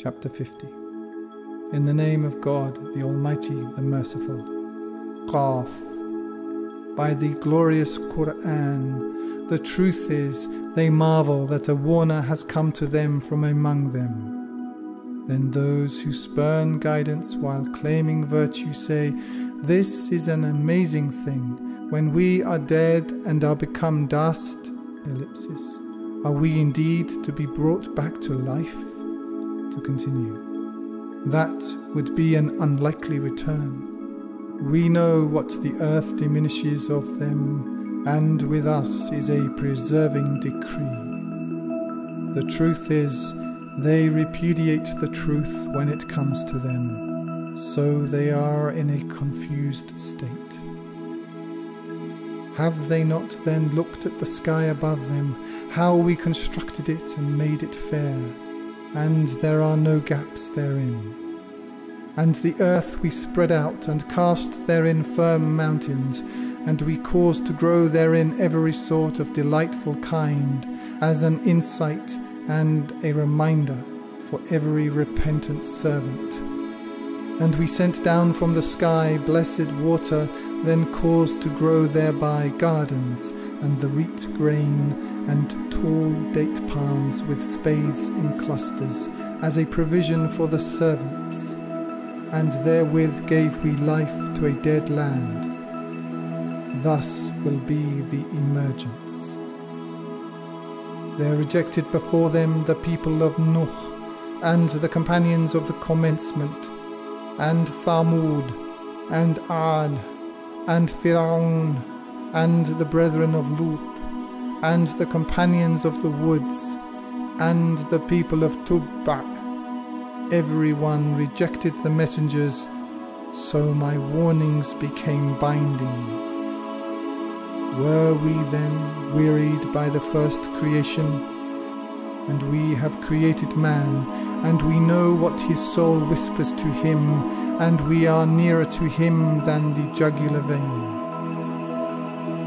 Chapter 50 In the name of God, the Almighty, the Merciful. Qaf. By the glorious Quran, the truth is, they marvel that a warner has come to them from among them. Then those who spurn guidance while claiming virtue say, This is an amazing thing. When we are dead and are become dust, ellipsis, are we indeed to be brought back to life? To continue. That would be an unlikely return. We know what the earth diminishes of them, and with us is a preserving decree. The truth is, they repudiate the truth when it comes to them, so they are in a confused state. Have they not then looked at the sky above them, how we constructed it and made it fair, and there are no gaps therein? And the earth we spread out and cast therein firm mountains, and we caused to grow therein every sort of delightful kind, as an insight and a reminder for every repentant servant. And we sent down from the sky blessed water, then caused to grow thereby gardens, and the reaped grain, and tall date palms with spathes in clusters, as a provision for the servants. And therewith gave we life to a dead land. Thus will be the emergence. There rejected before them the people of Nuh, and the companions of the commencement, and Thamud, and Ad, and Firaun, and the brethren of Lut, and the companions of the woods, and the people of Tubba. Every one rejected the messengers, so my warnings became binding. Were we then wearied by the first creation? And we have created man, and we know what his soul whispers to him, and we are nearer to him than the jugular vein.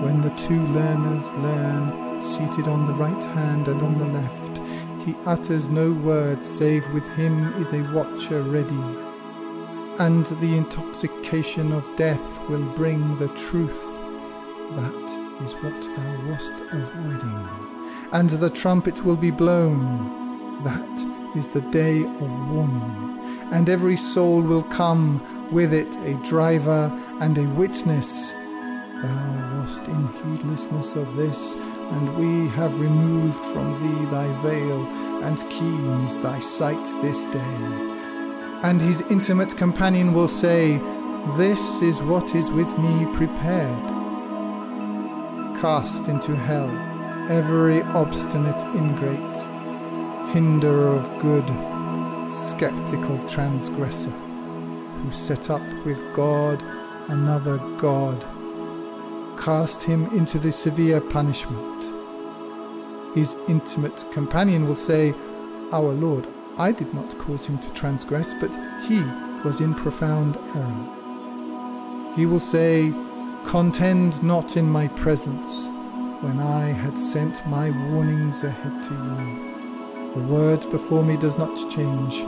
When the two learners learn, seated on the right hand and on the left, he utters no word save with him is a watcher ready. And the intoxication of death will bring the truth. That is what thou wast avoiding. And the trumpet will be blown. That is the day of warning. And every soul will come with it a driver and a witness. Thou wast in heedlessness of this, and we have removed from thee thy veil, and keen is thy sight this day. And his intimate companion will say, This is what is with me prepared. Cast into hell every obstinate ingrate, hinderer of good, skeptical transgressor, who set up with God another God cast him into the severe punishment. His intimate companion will say, Our Lord, I did not cause him to transgress, but he was in profound error. He will say, Contend not in my presence when I had sent my warnings ahead to you. The word before me does not change,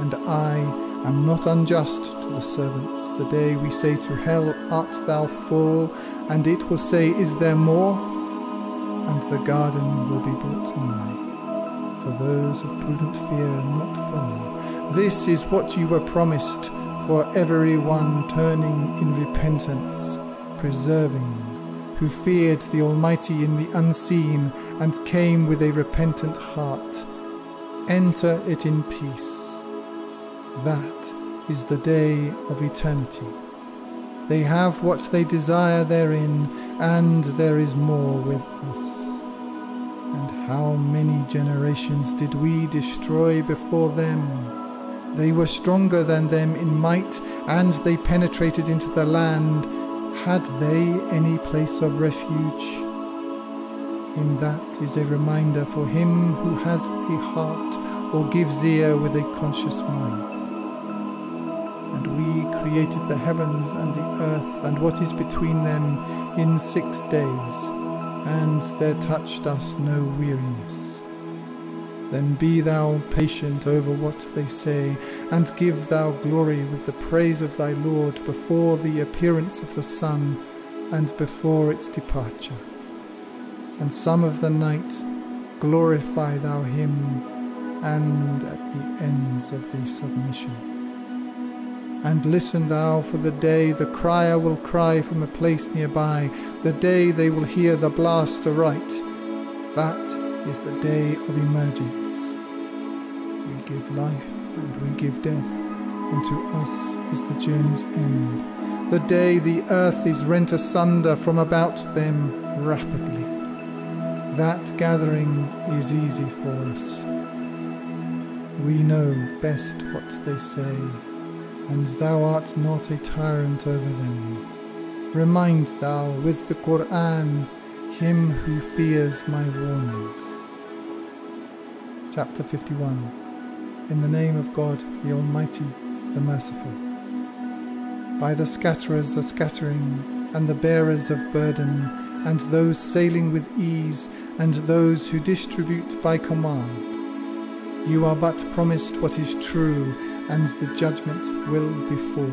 and I am not unjust to the servants. The day we say to hell, Art thou full? And it will say, Is there more? And the garden will be brought nigh. For those of prudent fear, not far. This is what you were promised for every one turning in repentance, preserving, who feared the Almighty in the unseen and came with a repentant heart. Enter it in peace. That is the day of eternity. They have what they desire therein, and there is more with us. How many generations did we destroy before them? They were stronger than them in might, and they penetrated into the land. Had they any place of refuge? In that is a reminder for him who has a heart or gives ear with a conscious mind and we created the heavens and the earth and what is between them in six days, and there touched us no weariness. Then be thou patient over what they say, and give thou glory with the praise of thy Lord before the appearance of the sun and before its departure. And some of the night glorify thou him, and at the ends of the submission. And listen thou for the day the crier will cry from a place nearby, the day they will hear the blast aright. That is the day of emergence. We give life and we give death, and to us is the journey's end. The day the earth is rent asunder from about them rapidly. That gathering is easy for us. We know best what they say, and thou art not a tyrant over them. Remind thou with the Quran him who fears my warnings. Chapter 51 In the name of God, the Almighty, the Merciful. By the scatterers are scattering, and the bearers of burden, and those sailing with ease, and those who distribute by command. You are but promised what is true, and the judgment will befall.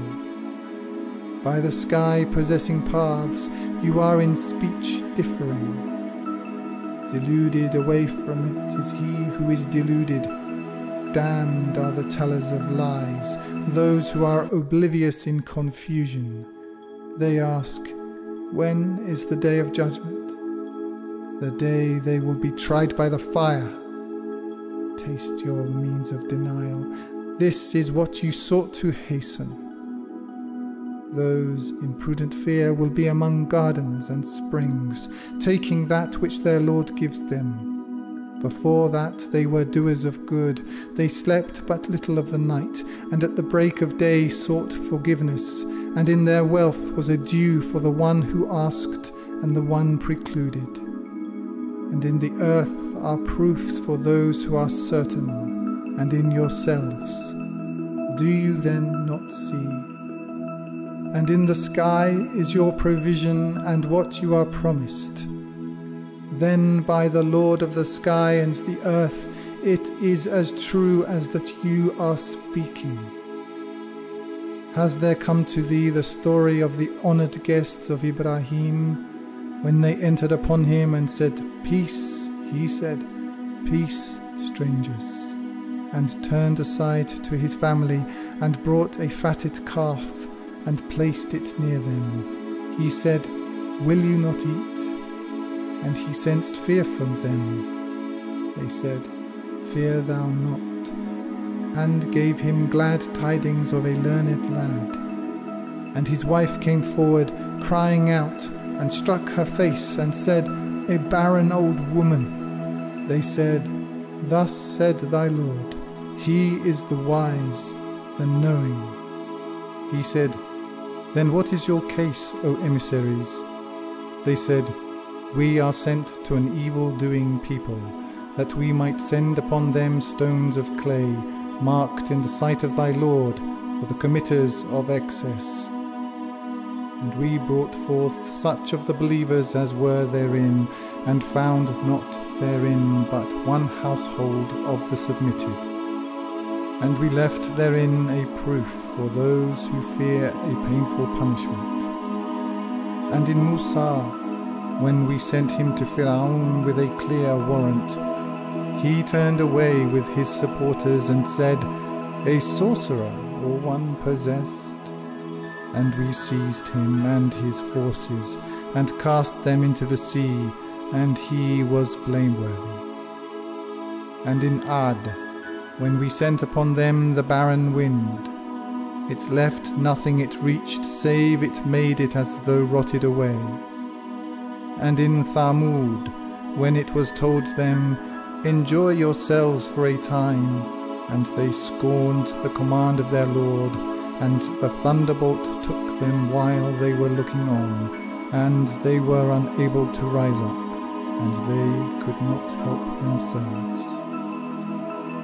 By the sky possessing paths, you are in speech differing Deluded away from it is he who is deluded. Damned are the tellers of lies, those who are oblivious in confusion. They ask, When is the day of judgment? The day they will be tried by the fire. Taste your means of denial. This is what you sought to hasten. Those in prudent fear will be among gardens and springs, taking that which their Lord gives them. Before that they were doers of good, they slept but little of the night, and at the break of day sought forgiveness, and in their wealth was a due for the one who asked and the one precluded. And in the earth are proofs for those who are certain, and in yourselves. Do you then not see? and in the sky is your provision and what you are promised. Then by the Lord of the sky and the earth, it is as true as that you are speaking. Has there come to thee the story of the honoured guests of Ibrahim? When they entered upon him and said, Peace, he said, Peace, strangers, and turned aside to his family and brought a fatted calf and placed it near them. He said, Will you not eat? And he sensed fear from them. They said, Fear thou not, and gave him glad tidings of a learned lad. And his wife came forward, crying out, and struck her face, and said, A barren old woman. They said, Thus said thy Lord, He is the wise, the knowing. He said, then what is your case, O emissaries? They said, We are sent to an evil doing people, that we might send upon them stones of clay, marked in the sight of thy Lord, for the committers of excess. And we brought forth such of the believers as were therein, and found not therein but one household of the submitted and we left therein a proof for those who fear a painful punishment. And in Musa, when we sent him to Firaun with a clear warrant, he turned away with his supporters and said, A sorcerer or one possessed. And we seized him and his forces and cast them into the sea, and he was blameworthy. And in Ad, when we sent upon them the barren wind. It left nothing it reached, save it made it as though rotted away. And in Thamud, when it was told them, Enjoy yourselves for a time, and they scorned the command of their Lord, and the thunderbolt took them while they were looking on, and they were unable to rise up, and they could not help themselves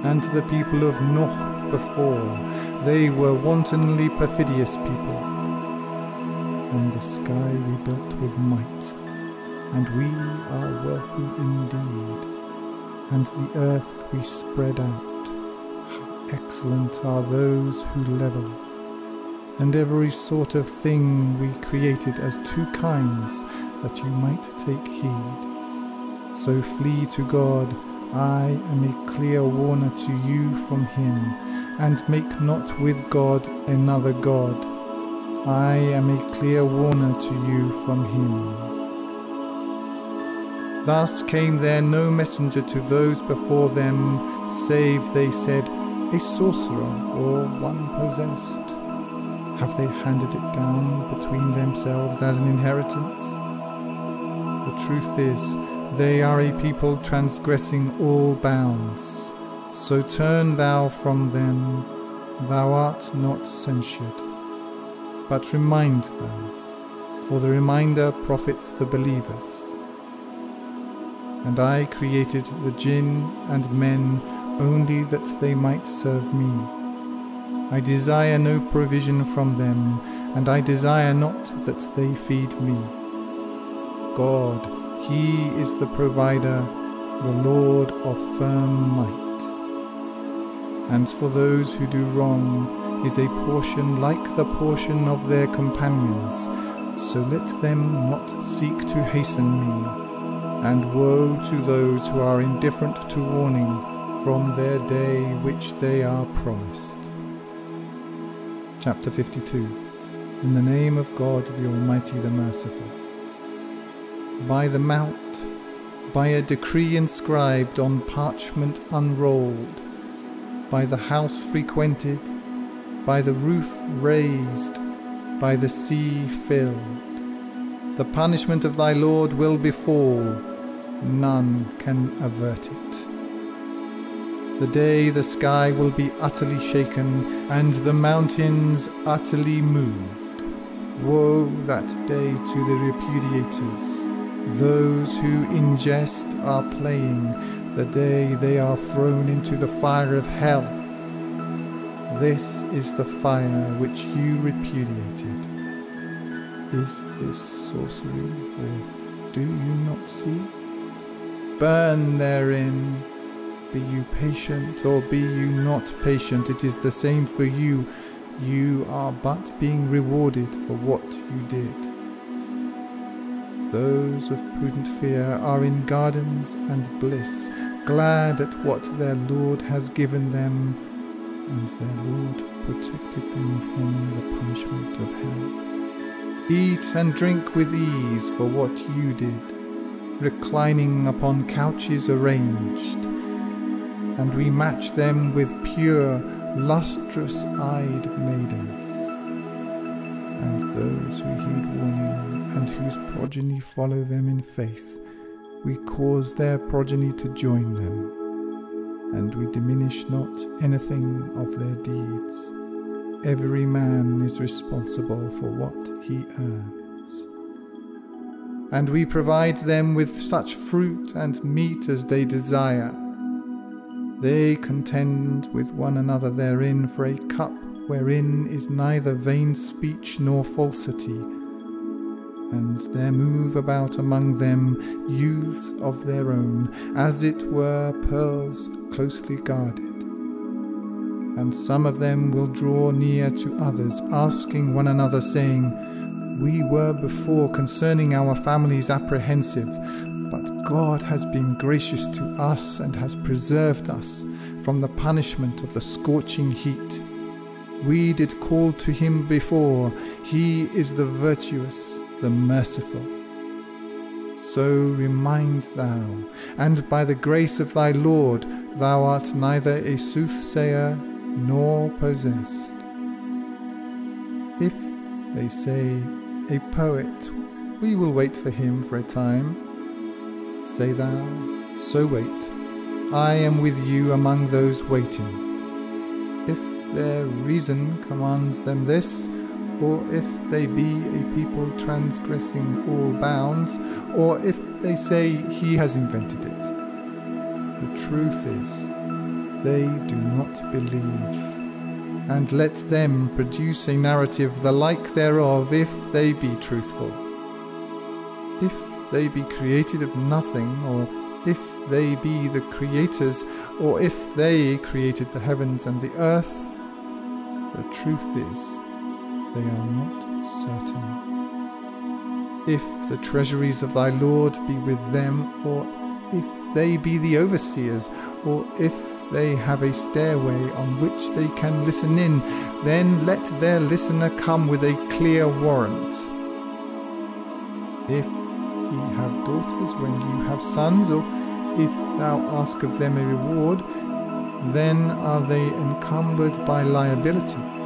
and the people of Nuh before. They were wantonly perfidious people. And the sky we built with might, and we are wealthy indeed. and the earth we spread out. How excellent are those who level. And every sort of thing we created as two kinds, that you might take heed. So flee to God, I am a clear warner to you from him, and make not with God another God. I am a clear warner to you from him. Thus came there no messenger to those before them, save they said, A sorcerer or one possessed. Have they handed it down between themselves as an inheritance? The truth is, they are a people transgressing all bounds. So turn thou from them, thou art not censured. But remind them, for the reminder profits the believers and I created the jinn and men only that they might serve me. I desire no provision from them, and I desire not that they feed me. God, He is the provider, the Lord of firm might. And for those who do wrong is a portion like the portion of their companions, so let them not seek to hasten me and woe to those who are indifferent to warning from their day which they are promised. Chapter 52 In the name of God the Almighty, the Merciful. By the mount, by a decree inscribed on parchment unrolled, by the house frequented, by the roof raised, by the sea filled. The punishment of thy Lord will befall none can avert it. The day the sky will be utterly shaken and the mountains utterly moved. Woe that day to the repudiators, those who in jest are playing, the day they are thrown into the fire of hell. This is the fire which you repudiated. Is this sorcery, or do you not see? burn therein. Be you patient or be you not patient, it is the same for you. You are but being rewarded for what you did. Those of prudent fear are in gardens and bliss, glad at what their Lord has given them, and their Lord protected them from the punishment of hell. Eat and drink with ease for what you did reclining upon couches arranged, and we match them with pure, lustrous eyed maidens. And those who heed warning and whose progeny follow them in faith, we cause their progeny to join them, and we diminish not anything of their deeds. Every man is responsible for what he earns and we provide them with such fruit and meat as they desire. They contend with one another therein for a cup wherein is neither vain speech nor falsity, and there move about among them youths of their own, as it were pearls closely guarded. And some of them will draw near to others, asking one another, saying, we were before concerning our families apprehensive, but God has been gracious to us and has preserved us from the punishment of the scorching heat. We did call to him before, he is the virtuous, the merciful. So remind thou, and by the grace of thy Lord, thou art neither a soothsayer nor possessed. If, they say, a poet, we will wait for him for a time. Say thou, so wait. I am with you among those waiting. If their reason commands them this, or if they be a people transgressing all bounds, or if they say he has invented it. The truth is, they do not believe and let them produce a narrative the like thereof if they be truthful. If they be created of nothing, or if they be the creators, or if they created the heavens and the earth, the truth is, they are not certain. If the treasuries of thy Lord be with them, or if they be the overseers, or if they have a stairway on which they can listen in, then let their listener come with a clear warrant. If ye have daughters when you have sons, or if thou ask of them a reward, then are they encumbered by liability.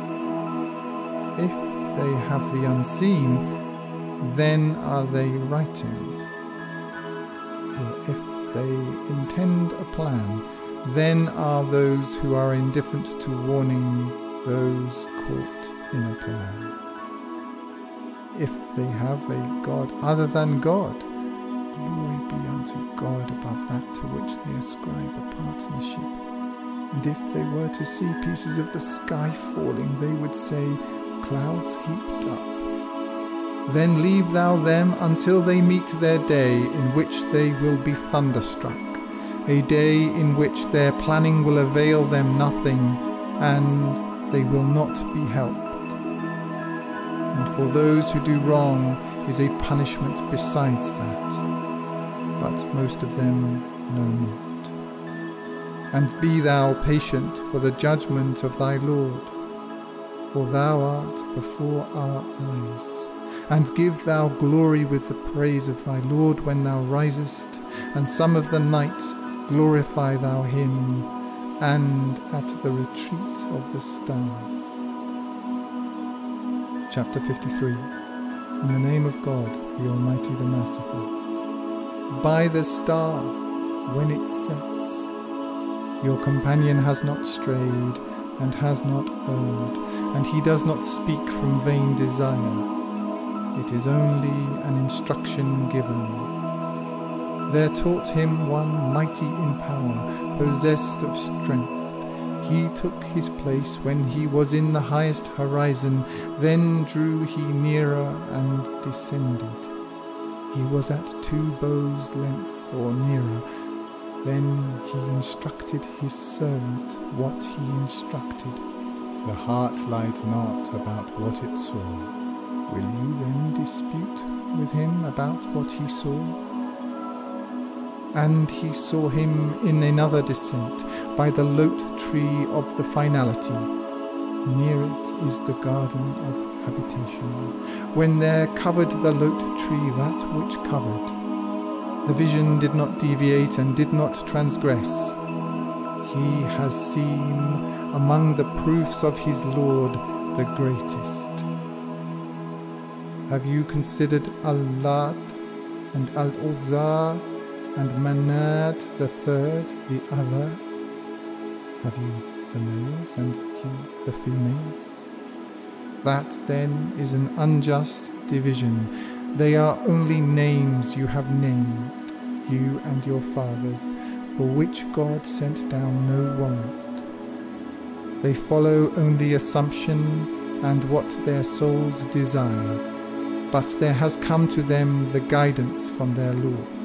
If they have the unseen, then are they writing. Or if they intend a plan, then are those who are indifferent to warning those caught in a plan. If they have a God other than God, glory be unto God above that to which they ascribe a partnership. And if they were to see pieces of the sky falling, they would say, Clouds heaped up. Then leave thou them until they meet their day, in which they will be thunderstruck a day in which their planning will avail them nothing and they will not be helped. And for those who do wrong is a punishment besides that, but most of them know not. And be thou patient for the judgment of thy Lord, for thou art before our eyes. And give thou glory with the praise of thy Lord when thou risest, and some of the night glorify thou him, and at the retreat of the stars. Chapter 53 In the name of God, the Almighty, the Merciful. By the star, when it sets, your companion has not strayed and has not erred, and he does not speak from vain desire. It is only an instruction given there taught him one mighty in power, possessed of strength. He took his place when he was in the highest horizon, then drew he nearer and descended. He was at two bows' length or nearer. Then he instructed his servant what he instructed. The heart lied not about what it saw. Will you then dispute with him about what he saw? and he saw him in another descent by the lote tree of the finality. Near it is the garden of habitation. When there covered the lote tree that which covered, the vision did not deviate and did not transgress. He has seen among the proofs of his Lord the greatest. Have you considered Al-Lat and Al-Uzza and Manat the third, the other. Have you the males and he the females? That then is an unjust division. They are only names you have named, you and your fathers, for which God sent down no warrant. They follow only assumption and what their souls desire, but there has come to them the guidance from their Lord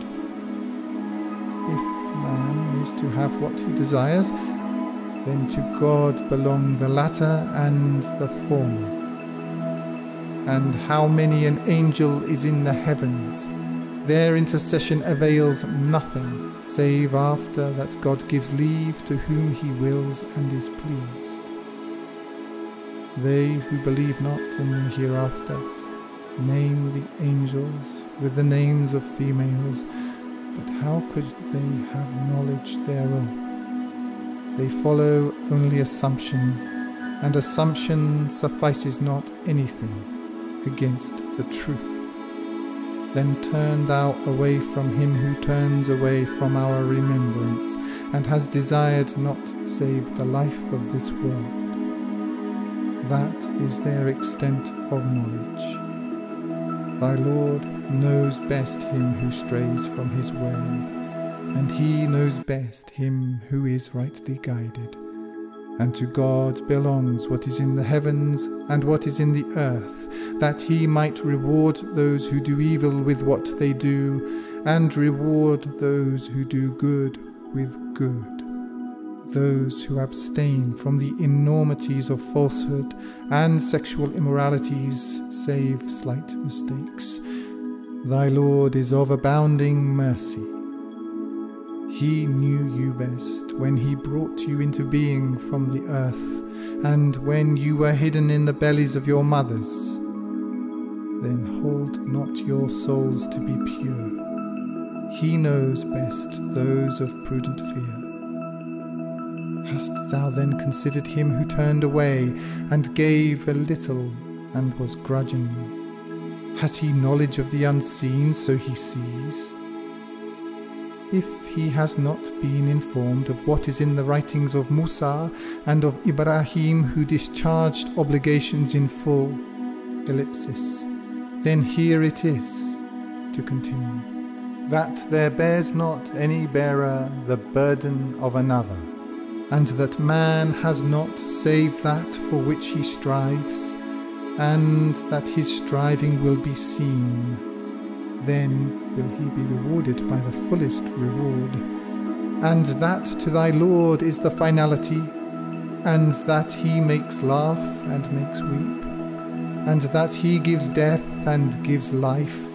If man is to have what he desires, then to God belong the latter and the former. And how many an angel is in the heavens, their intercession avails nothing, save after that God gives leave to whom he wills and is pleased. They who believe not in the hereafter name the angels with the names of females but how could they have knowledge thereof? They follow only assumption, and assumption suffices not anything against the truth. Then turn thou away from him who turns away from our remembrance, and has desired not save the life of this world. That is their extent of knowledge. Thy Lord knows best him who strays from his way, and he knows best him who is rightly guided. And to God belongs what is in the heavens and what is in the earth, that he might reward those who do evil with what they do, and reward those who do good with good, those who abstain from the enormities of falsehood and sexual immoralities, save slight mistakes. Thy Lord is of abounding mercy. He knew you best when he brought you into being from the earth, and when you were hidden in the bellies of your mothers. Then hold not your souls to be pure he knows best those of prudent fear. Hast thou then considered him who turned away and gave a little and was grudging? Has he knowledge of the unseen, so he sees? If he has not been informed of what is in the writings of Musa and of Ibrahim who discharged obligations in full, ellipsis, then here it is to continue that there bears not any bearer the burden of another, and that man has not save that for which he strives, and that his striving will be seen. Then will he be rewarded by the fullest reward, and that to thy Lord is the finality, and that he makes laugh and makes weep, and that he gives death and gives life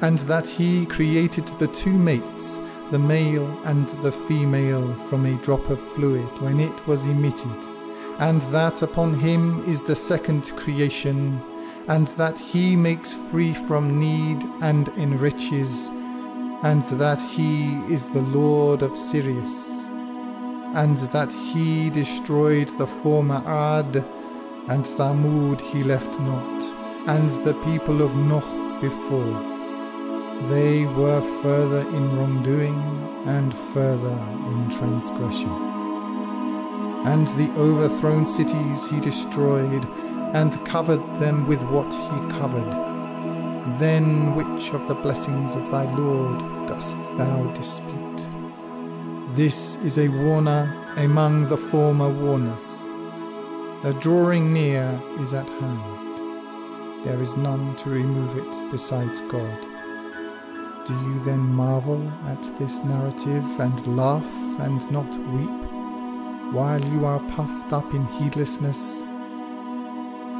and that he created the two mates, the male and the female, from a drop of fluid when it was emitted, and that upon him is the second creation, and that he makes free from need and enriches, and that he is the Lord of Sirius, and that he destroyed the former Ad, and Thamud he left not, and the people of Noah before. They were further in wrongdoing and further in transgression. And the overthrown cities he destroyed and covered them with what he covered. Then which of the blessings of thy Lord dost thou dispute? This is a warner among the former warners. The drawing near is at hand. There is none to remove it besides God. Do you then marvel at this narrative and laugh and not weep, while you are puffed up in heedlessness?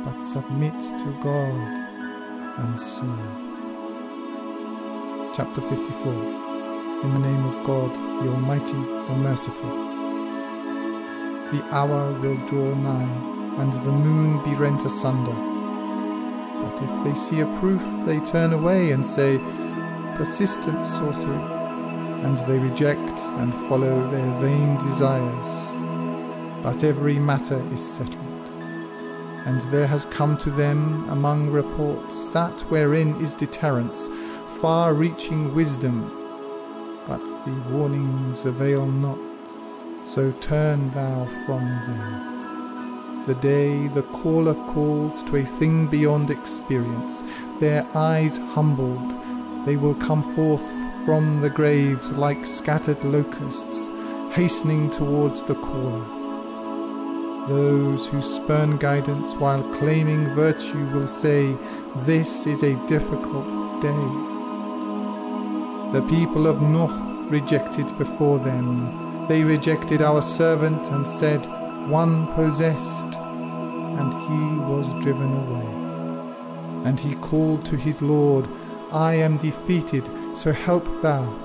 But submit to God and serve. Chapter 54 In the name of God, the Almighty, the Merciful. The hour will draw nigh, and the moon be rent asunder. But if they see a proof, they turn away and say, persistent sorcery, and they reject and follow their vain desires. But every matter is settled, and there has come to them among reports that wherein is deterrence, far reaching wisdom, but the warnings avail not, so turn thou from them. The day the caller calls to a thing beyond experience, their eyes humbled, they will come forth from the graves like scattered locusts, hastening towards the caller. Those who spurn guidance while claiming virtue will say, This is a difficult day. The people of Nuh rejected before them. They rejected our servant and said, One possessed, and he was driven away. And he called to his Lord, I am defeated, so help thou.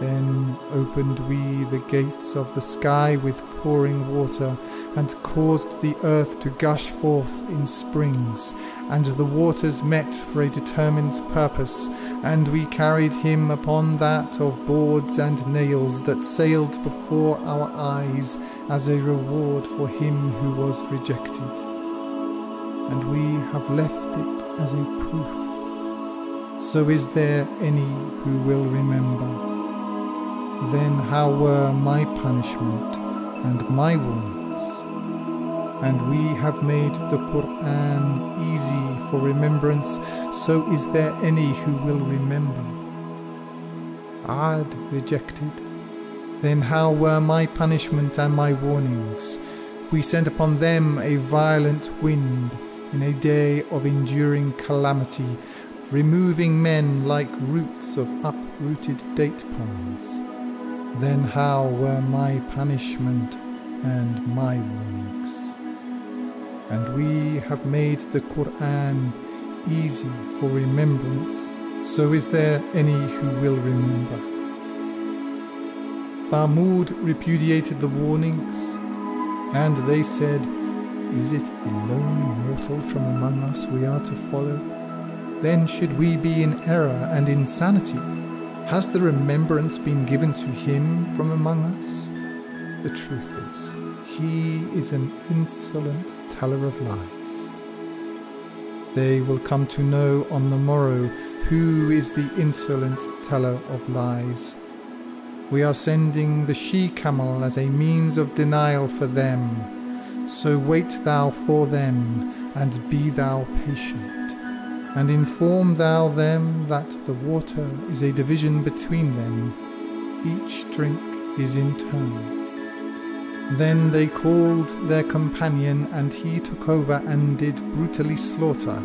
Then opened we the gates of the sky with pouring water, and caused the earth to gush forth in springs, and the waters met for a determined purpose, and we carried him upon that of boards and nails that sailed before our eyes as a reward for him who was rejected. And we have left it as a proof so is there any who will remember? Then how were my punishment and my warnings? And we have made the Quran easy for remembrance, so is there any who will remember? Ad rejected. Then how were my punishment and my warnings? We sent upon them a violent wind in a day of enduring calamity removing men like roots of uprooted date palms. Then how were my punishment and my warnings? And we have made the Quran easy for remembrance, so is there any who will remember? Thamud repudiated the warnings, and they said, Is it a lone mortal from among us we are to follow? Then should we be in error and insanity? Has the remembrance been given to him from among us? The truth is, he is an insolent teller of lies. They will come to know on the morrow who is the insolent teller of lies. We are sending the she camel as a means of denial for them. So wait thou for them, and be thou patient. And inform thou them that the water is a division between them, each drink is in turn. Then they called their companion, and he took over and did brutally slaughter.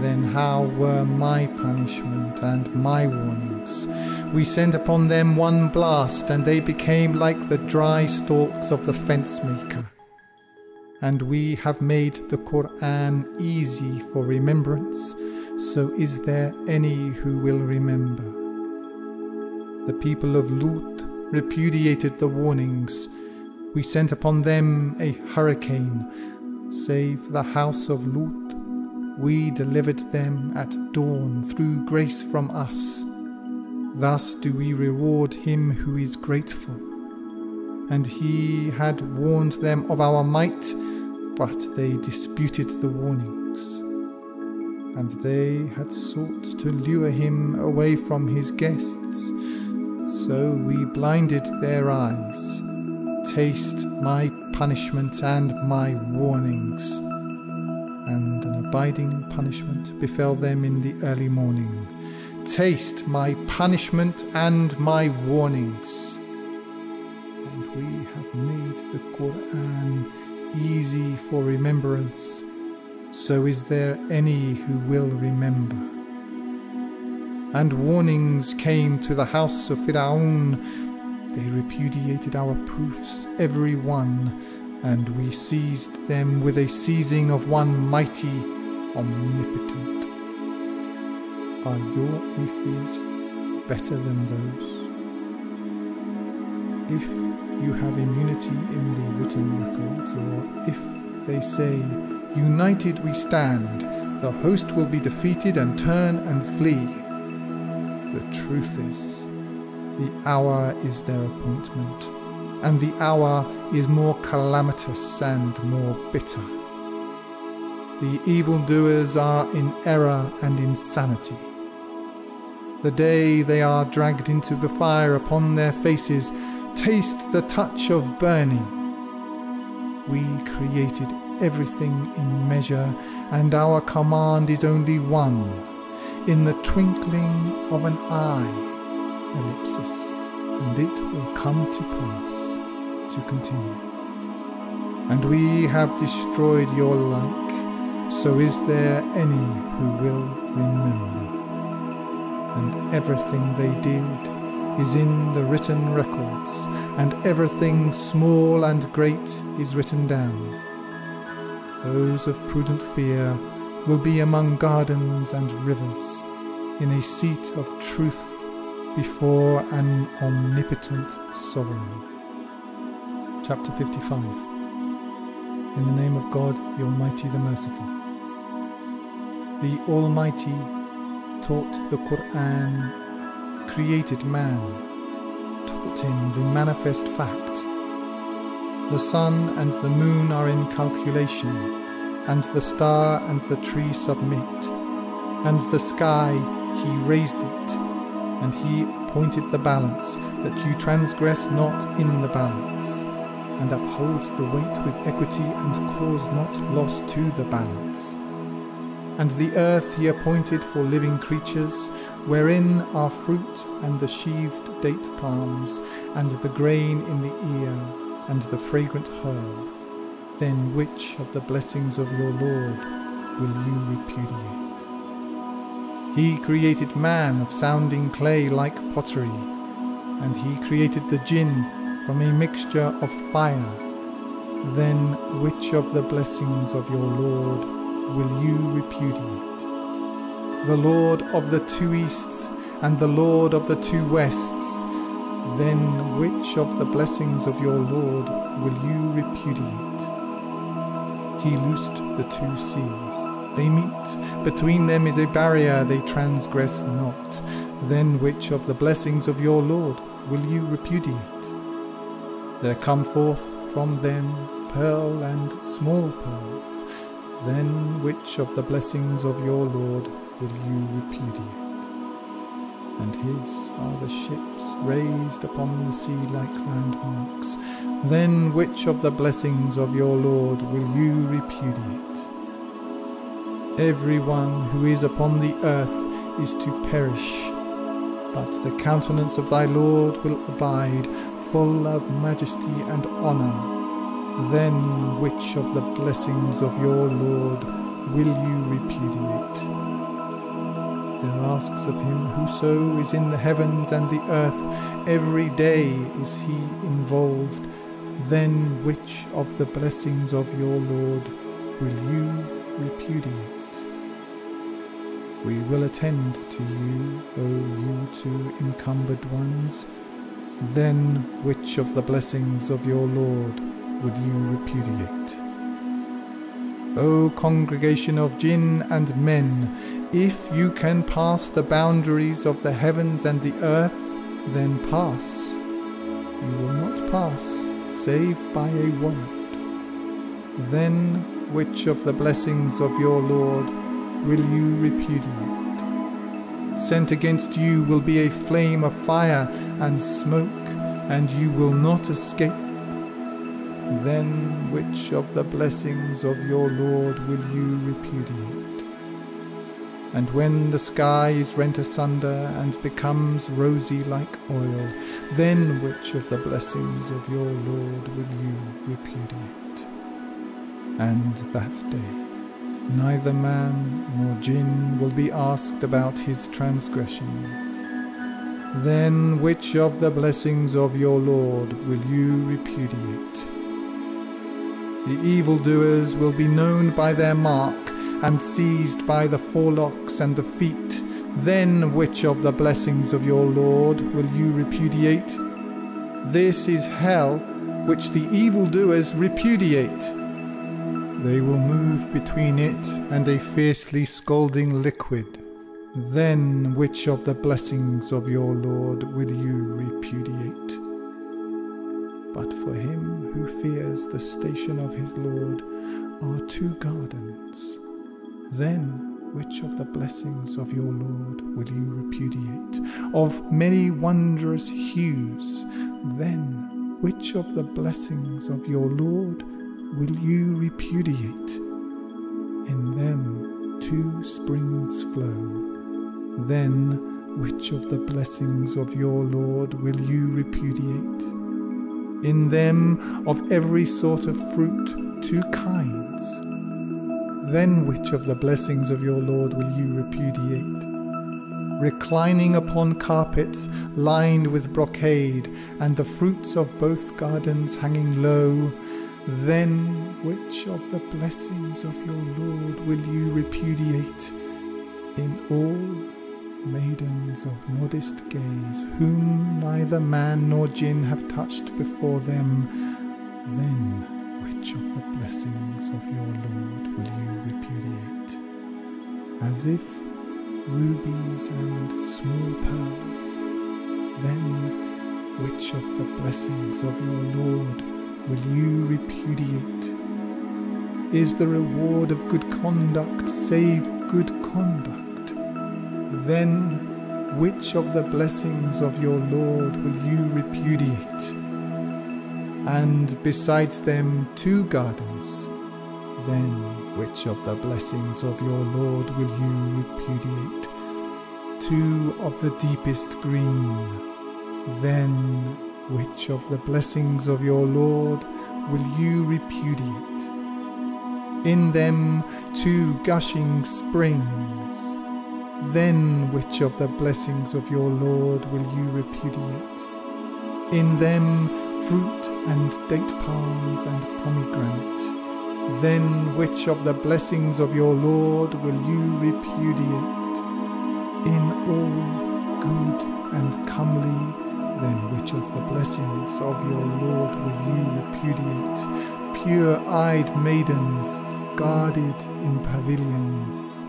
Then how were my punishment and my warnings? We sent upon them one blast, and they became like the dry stalks of the fence maker. And we have made the Quran easy for remembrance, so is there any who will remember? The people of Lut repudiated the warnings. We sent upon them a hurricane, save the house of Lut. We delivered them at dawn through grace from us. Thus do we reward him who is grateful. And he had warned them of our might, but they disputed the warnings. And they had sought to lure him away from his guests. So we blinded their eyes. Taste my punishment and my warnings. And an abiding punishment befell them in the early morning taste my punishment and my warnings. And we have made the Quran easy for remembrance, so is there any who will remember. And warnings came to the house of Fir'aun. They repudiated our proofs, every one, and we seized them with a seizing of one mighty, omnipotent. Are your atheists better than those? If you have immunity in the written records, or if they say, United we stand, the host will be defeated and turn and flee. The truth is, the hour is their appointment, and the hour is more calamitous and more bitter. The evildoers are in error and insanity the day they are dragged into the fire upon their faces, taste the touch of burning. We created everything in measure, and our command is only one in the twinkling of an eye, ellipsis, and it will come to pass to continue. And we have destroyed your like, so is there any who will remember? and everything they did is in the written and everything small and great is written down. Those of prudent fear will be among gardens and rivers, in a seat of truth before an omnipotent sovereign. Chapter 55 In the name of God, the Almighty, the Merciful. The Almighty taught the Quran, created man, taught him the manifest fact. The sun and the moon are in calculation, and the star and the tree submit, and the sky he raised it, and he appointed the balance, that you transgress not in the balance, and uphold the weight with equity, and cause not loss to the balance and the earth he appointed for living creatures, wherein are fruit and the sheathed date palms, and the grain in the ear, and the fragrant herb. Then which of the blessings of your Lord will you repudiate? He created man of sounding clay like pottery, and he created the jinn from a mixture of fire. Then which of the blessings of your Lord will you repudiate? The Lord of the two easts and the Lord of the two wests, then which of the blessings of your Lord will you repudiate? He loosed the two seas. They meet. Between them is a barrier they transgress not. Then which of the blessings of your Lord will you repudiate? There come forth from them pearl and small pearls. Then which of the blessings of your Lord will you repudiate? And his are the ships raised upon the sea like landmarks. Then which of the blessings of your Lord will you repudiate? Everyone who is upon the earth is to perish, but the countenance of thy Lord will abide, full of majesty and honour. Then which of the blessings of your Lord will you repudiate? There asks of him whoso is in the heavens and the earth, every day is he involved. Then which of the blessings of your Lord will you repudiate? We will attend to you, O you two encumbered ones. Then which of the blessings of your Lord would you repudiate? O congregation of jinn and men, if you can pass the boundaries of the heavens and the earth, then pass. You will not pass save by a word. Then which of the blessings of your Lord will you repudiate. Sent against you will be a flame of fire and smoke, and you will not escape. Then which of the blessings of your Lord will you repudiate? And when the sky is rent asunder and becomes rosy like oil, then which of the blessings of your Lord will you repudiate? And that day Neither man nor jinn will be asked about his transgression. Then which of the blessings of your Lord will you repudiate? The evildoers will be known by their mark and seized by the forelocks and the feet. Then which of the blessings of your Lord will you repudiate? This is hell which the evildoers repudiate. They will move between it and a fiercely scalding liquid. Then which of the blessings of your Lord will you repudiate? But for him who fears the station of his Lord are two gardens. Then which of the blessings of your Lord will you repudiate? Of many wondrous hues, then which of the blessings of your Lord will you repudiate? In them two springs flow. Then which of the blessings of your Lord will you repudiate? In them of every sort of fruit two kinds. Then which of the blessings of your Lord will you repudiate? reclining upon carpets lined with brocade, and the fruits of both gardens hanging low, then which of the blessings of your Lord will you repudiate? In all maidens of modest gaze, whom neither man nor jinn have touched before them, then which of the blessings of your Lord will you repudiate? As if rubies and small pearls, then which of the blessings of your Lord will you repudiate? Is the reward of good conduct save good conduct? Then which of the blessings of your Lord will you repudiate? And besides them two gardens, then which of the blessings of your Lord will you repudiate? Two of the deepest green, then which of the blessings of your Lord will you repudiate? In them two gushing springs, then which of the blessings of your Lord will you repudiate? In them fruit and date palms and pomegranate. Then which of the blessings of your Lord will you repudiate? In all good and comely, then which of the blessings of your Lord will you repudiate? Pure eyed maidens, guarded in pavilions.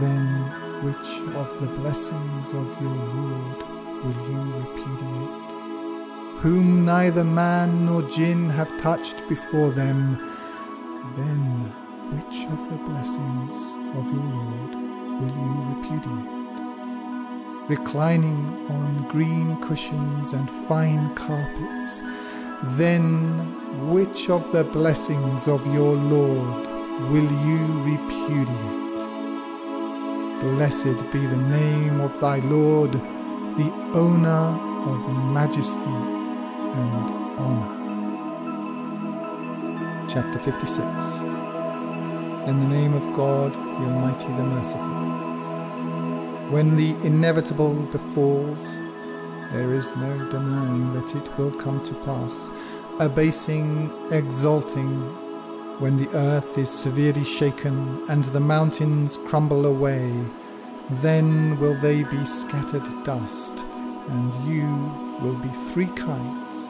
Then which of the blessings of your Lord will you repudiate? Whom neither man nor jinn have touched before them, then which of the blessings of your Lord will you repudiate? Reclining on green cushions and fine carpets, then which of the blessings of your Lord will you repudiate? Blessed be the name of thy Lord, the owner of majesty and honor. Chapter 56 In the name of God, the Almighty, the Merciful. When the inevitable befalls, there is no denying that it will come to pass, abasing, exalting, when the earth is severely shaken and the mountains crumble away, then will they be scattered dust, and you will be three kinds.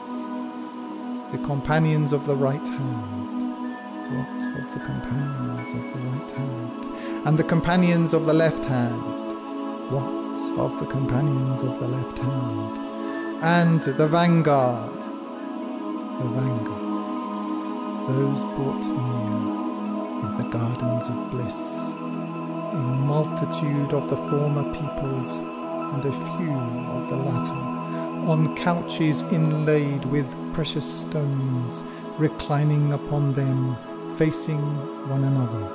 The companions of the right hand. What of the companions of the right hand? And the companions of the left hand. What of the companions of the left hand? And the vanguard. The vanguard those brought near in the gardens of bliss, a multitude of the former peoples and a few of the latter, on couches inlaid with precious stones, reclining upon them, facing one another.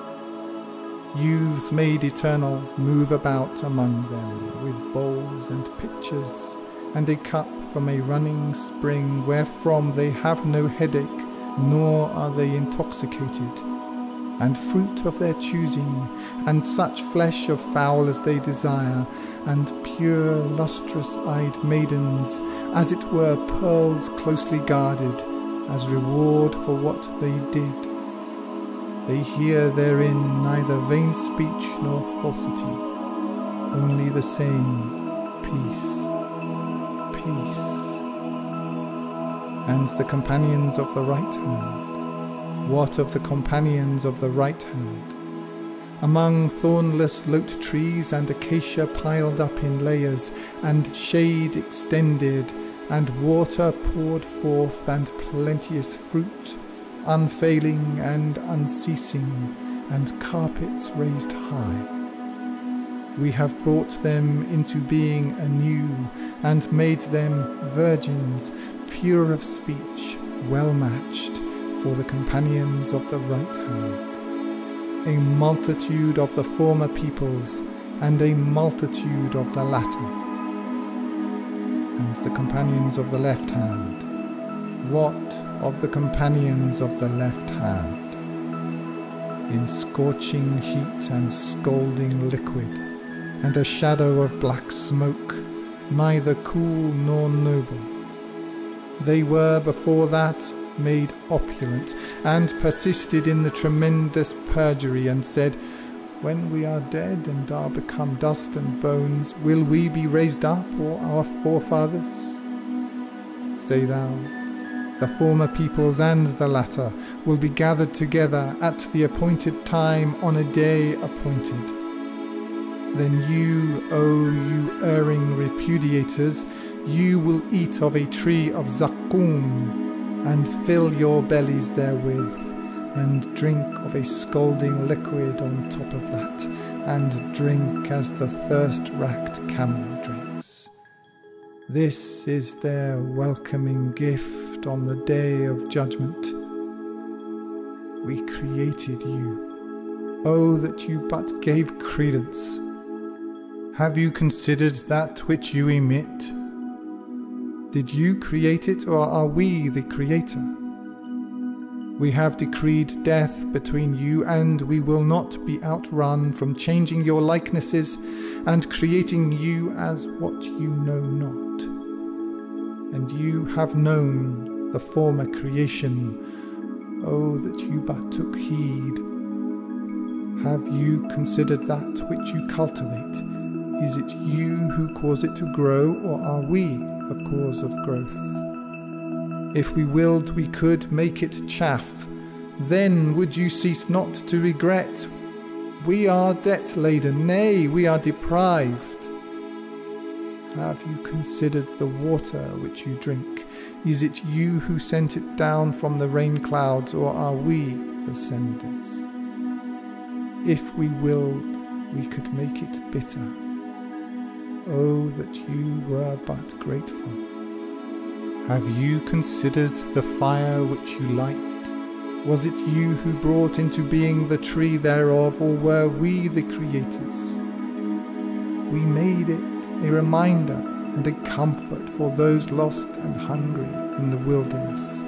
Youths made eternal move about among them with bowls and pitchers, and a cup from a running spring wherefrom they have no headache nor are they intoxicated, and fruit of their choosing, and such flesh of fowl as they desire, and pure lustrous eyed maidens, as it were pearls closely guarded, as reward for what they did. They hear therein neither vain speech nor falsity, only the same peace, peace and the companions of the right hand? What of the companions of the right hand? Among thornless lote trees and acacia piled up in layers, and shade extended, and water poured forth, and plenteous fruit, unfailing and unceasing, and carpets raised high. We have brought them into being anew, and made them virgins, pure of speech, well matched for the companions of the right hand, a multitude of the former peoples, and a multitude of the latter, and the companions of the left hand. What of the companions of the left hand? In scorching heat and scalding liquid, and a shadow of black smoke, neither cool nor noble they were before that made opulent, and persisted in the tremendous perjury, and said, When we are dead and are become dust and bones, will we be raised up, or our forefathers? Say thou, the former peoples and the latter will be gathered together at the appointed time on a day appointed. Then you, O you erring repudiators, you will eat of a tree of zaqqum, and fill your bellies therewith, and drink of a scalding liquid on top of that, and drink as the thirst racked camel drinks. This is their welcoming gift on the day of judgment. We created you. Oh, that you but gave credence. Have you considered that which you emit? Did you create it, or are we the creator? We have decreed death between you, and we will not be outrun from changing your likenesses and creating you as what you know not. And you have known the former creation. Oh, that you but took heed. Have you considered that which you cultivate? Is it you who cause it to grow, or are we the cause of growth? If we willed, we could make it chaff. Then would you cease not to regret. We are debt laden, nay, we are deprived. Have you considered the water which you drink? Is it you who sent it down from the rain clouds, or are we the senders? If we willed, we could make it bitter. Oh, that you were but grateful. Have you considered the fire which you light? Was it you who brought into being the tree thereof, or were we the creators? We made it a reminder and a comfort for those lost and hungry in the wilderness.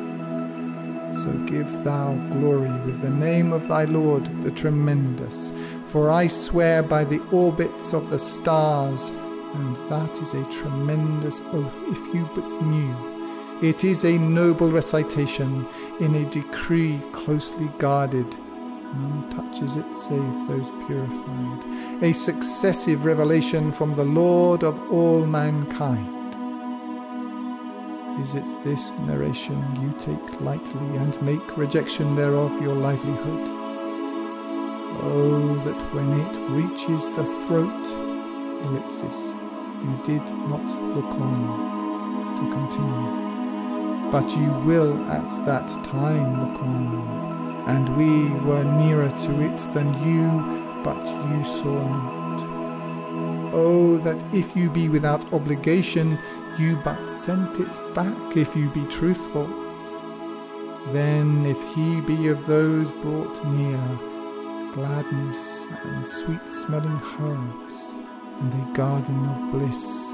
So give thou glory with the name of thy Lord, the tremendous. For I swear by the orbits of the stars, and that is a tremendous oath if you but knew it is a noble recitation in a decree closely guarded. None touches it save those purified. A successive revelation from the Lord of all mankind. Is it this narration you take lightly and make rejection thereof your livelihood? Oh, that when it reaches the throat, ellipsis, you did not look on to continue but you will at that time look on. And we were nearer to it than you, but you saw not. Oh, that if you be without obligation, you but sent it back if you be truthful. Then, if he be of those brought near, gladness and sweet smelling herbs, and a garden of bliss.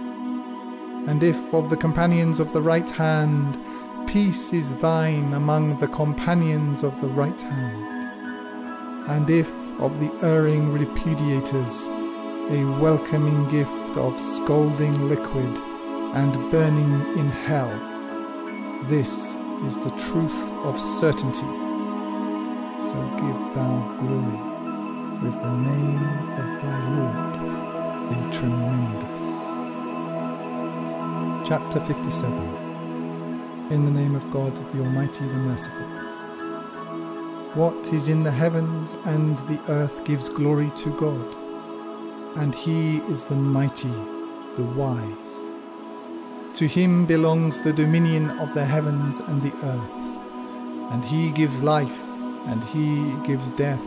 And if of the companions of the right hand, peace is thine among the companions of the right hand. And if of the erring repudiators, a welcoming gift of scalding liquid and burning in hell, this is the truth of certainty. So give thou glory with the name of thy Lord, the tremendous. Chapter 57 in the name of God, the Almighty, the Merciful. What is in the heavens and the earth gives glory to God, and He is the mighty, the wise. To Him belongs the dominion of the heavens and the earth, and He gives life, and He gives death,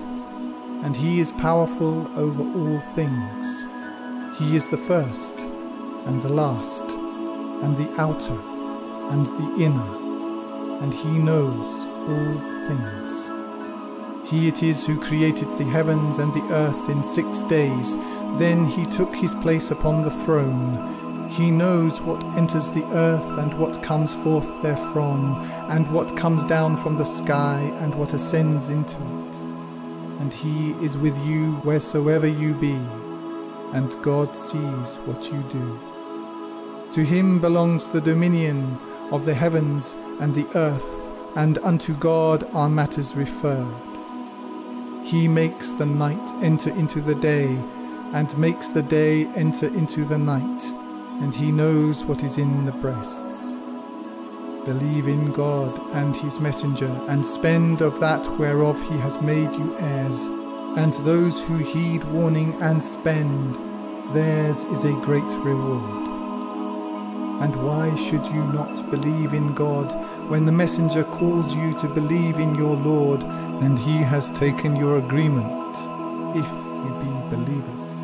and He is powerful over all things. He is the first, and the last, and the outer and the inner, and he knows all things. He it is who created the heavens and the earth in six days. Then he took his place upon the throne. He knows what enters the earth and what comes forth therefrom, and what comes down from the sky and what ascends into it. And he is with you wheresoever you be, and God sees what you do. To him belongs the dominion of the heavens and the earth, and unto God are matters referred. He makes the night enter into the day, and makes the day enter into the night, and he knows what is in the breasts. Believe in God and his messenger, and spend of that whereof he has made you heirs. And those who heed warning and spend, theirs is a great reward. And why should you not believe in God when the messenger calls you to believe in your Lord and he has taken your agreement, if you be believers?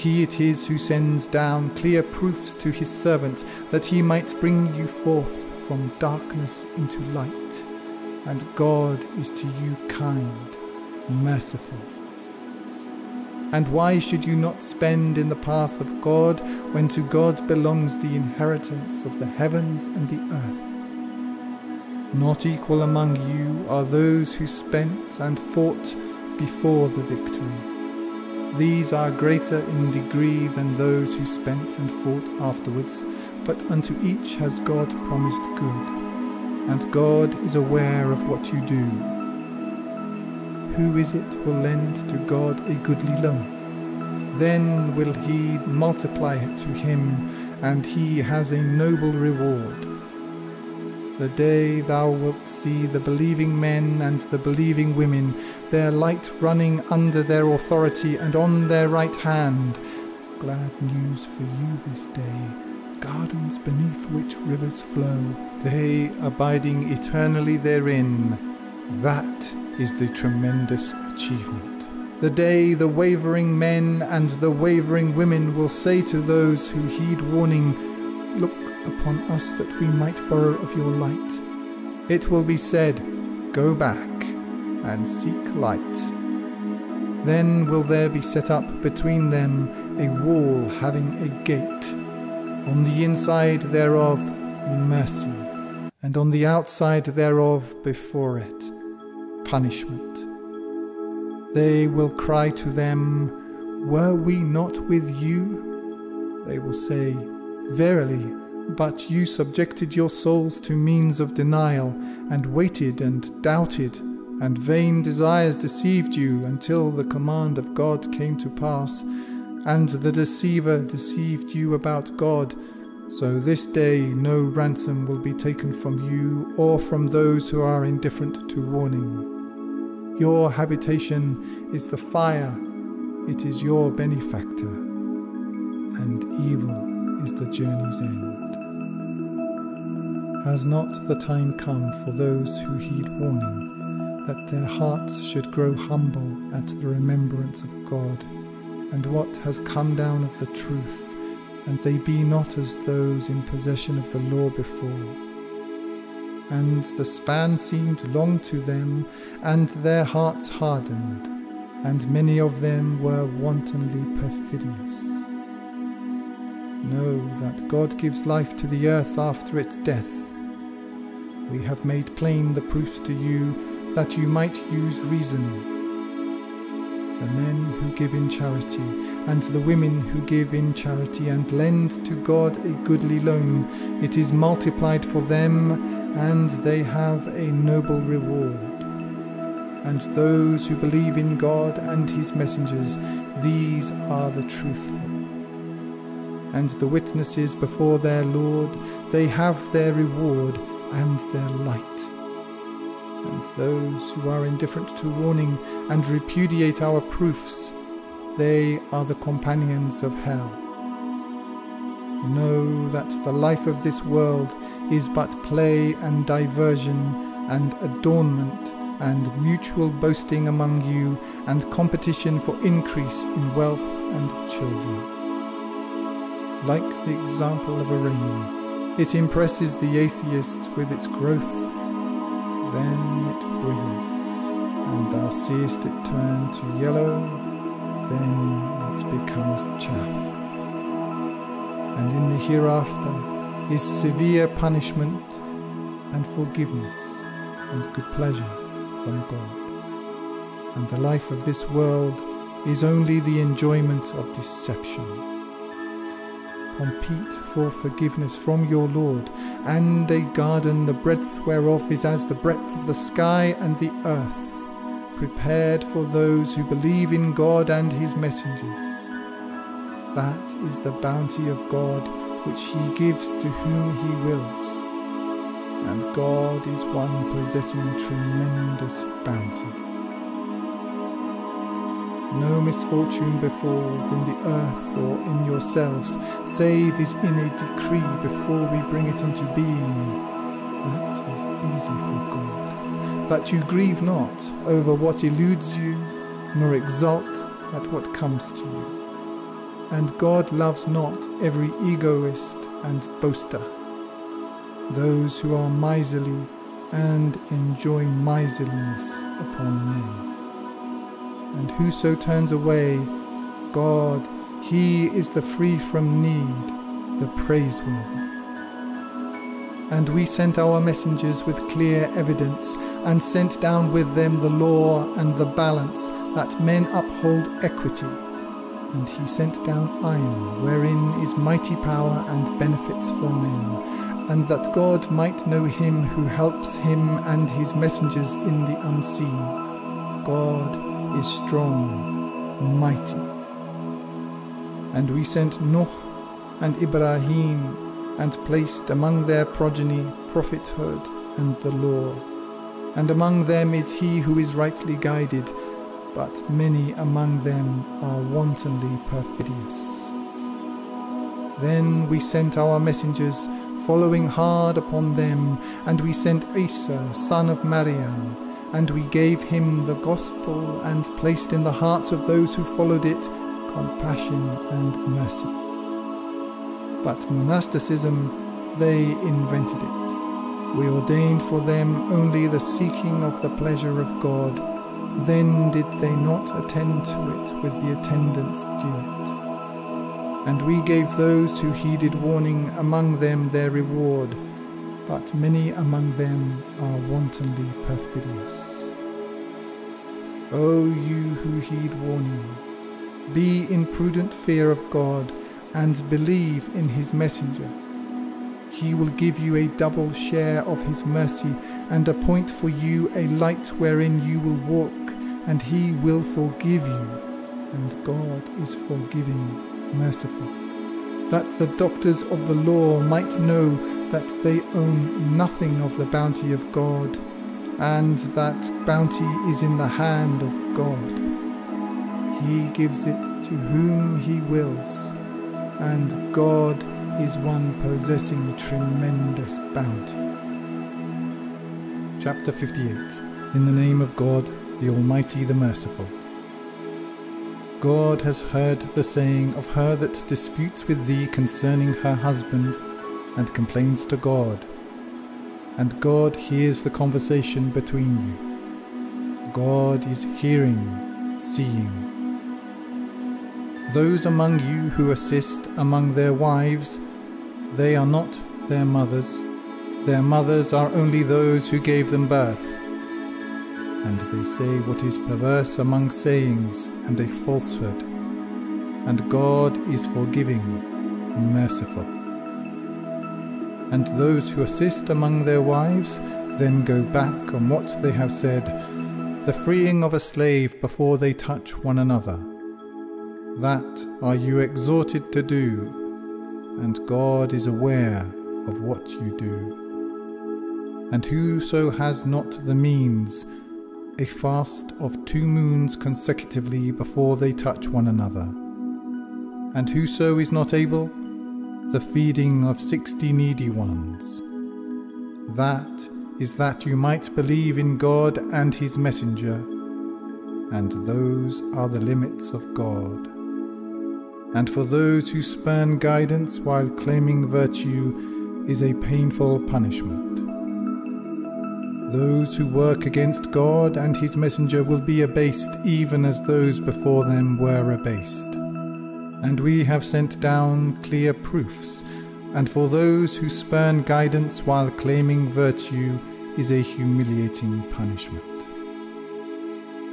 He it is who sends down clear proofs to his servant that he might bring you forth from darkness into light. And God is to you kind, merciful, and why should you not spend in the path of God when to God belongs the inheritance of the heavens and the earth? Not equal among you are those who spent and fought before the victory. These are greater in degree than those who spent and fought afterwards, but unto each has God promised good, and God is aware of what you do. Who is it will lend to God a goodly loan? Then will he multiply it to him, and he has a noble reward the day thou wilt see the believing men and the believing women, their light running under their authority and on their right hand. Glad news for you this day, gardens beneath which rivers flow, they abiding eternally therein. That is the tremendous achievement. The day the wavering men and the wavering women will say to those who heed warning, Look upon us that we might borrow of your light. It will be said, Go back and seek light. Then will there be set up between them a wall having a gate, on the inside thereof mercy, and on the outside thereof before it punishment. They will cry to them, Were we not with you? They will say, Verily, but you subjected your souls to means of denial, and waited and doubted, and vain desires deceived you until the command of God came to pass, and the deceiver deceived you about God. So this day no ransom will be taken from you or from those who are indifferent to warning. Your habitation is the fire, it is your benefactor, and evil is the journey's end. Has not the time come for those who heed warning, that their hearts should grow humble at the remembrance of God, and what has come down of the truth, and they be not as those in possession of the law before? And the span seemed long to them, and their hearts hardened, and many of them were wantonly perfidious. Know that God gives life to the earth after its death we have made plain the proofs to you that you might use reason. The men who give in charity, and the women who give in charity and lend to God a goodly loan, it is multiplied for them, and they have a noble reward. And those who believe in God and his messengers, these are the truthful. And the witnesses before their Lord, they have their reward and their light. And those who are indifferent to warning and repudiate our proofs, they are the companions of hell. Know that the life of this world is but play and diversion and adornment and mutual boasting among you and competition for increase in wealth and children. Like the example of a rain, it impresses the atheists with its growth. Then it withers, and thou seest it turn to yellow, then it becomes chaff. And in the hereafter is severe punishment and forgiveness and good pleasure from God. And the life of this world is only the enjoyment of deception compete for forgiveness from your Lord, and a garden the breadth whereof is as the breadth of the sky and the earth, prepared for those who believe in God and his messengers. That is the bounty of God which he gives to whom he wills, and God is one possessing tremendous bounty. No misfortune befalls in the earth or in yourselves, save is in a decree before we bring it into being. That is easy for God. That you grieve not over what eludes you, nor exult at what comes to you. And God loves not every egoist and boaster, those who are miserly and enjoy miserliness upon men and whoso turns away, God, he is the free from need, the praiseworthy. And we sent our messengers with clear evidence, and sent down with them the law and the balance, that men uphold equity. And he sent down iron, wherein is mighty power and benefits for men, and that God might know him who helps him and his messengers in the unseen. God is strong, mighty. And we sent Noah and Ibrahim and placed among their progeny prophethood and the law. And among them is he who is rightly guided, but many among them are wantonly perfidious. Then we sent our messengers, following hard upon them, and we sent Isa, son of Maryam, and we gave him the gospel, and placed in the hearts of those who followed it compassion and mercy but monasticism, they invented it. We ordained for them only the seeking of the pleasure of God. Then did they not attend to it with the attendance due it. And we gave those who heeded warning among them their reward, but many among them are wantonly perfidious. O you who heed warning, be in prudent fear of God and believe in his messenger. He will give you a double share of his mercy and appoint for you a light wherein you will walk, and he will forgive you. And God is forgiving, merciful. That the doctors of the law might know that they own nothing of the bounty of God, and that bounty is in the hand of God. He gives it to whom he wills and God is one possessing tremendous bounty. Chapter 58 In the name of God, the Almighty, the Merciful. God has heard the saying of her that disputes with thee concerning her husband, and complains to God. And God hears the conversation between you. God is hearing, seeing those among you who assist among their wives, they are not their mothers. Their mothers are only those who gave them birth. And they say what is perverse among sayings and a falsehood. And God is forgiving, merciful. And those who assist among their wives then go back on what they have said, the freeing of a slave before they touch one another that are you exhorted to do, and God is aware of what you do. And whoso has not the means, a fast of two moons consecutively before they touch one another. And whoso is not able, the feeding of sixty needy ones. That is that you might believe in God and his messenger, and those are the limits of God and for those who spurn guidance while claiming virtue is a painful punishment. Those who work against God and his messenger will be abased even as those before them were abased. And we have sent down clear proofs, and for those who spurn guidance while claiming virtue is a humiliating punishment.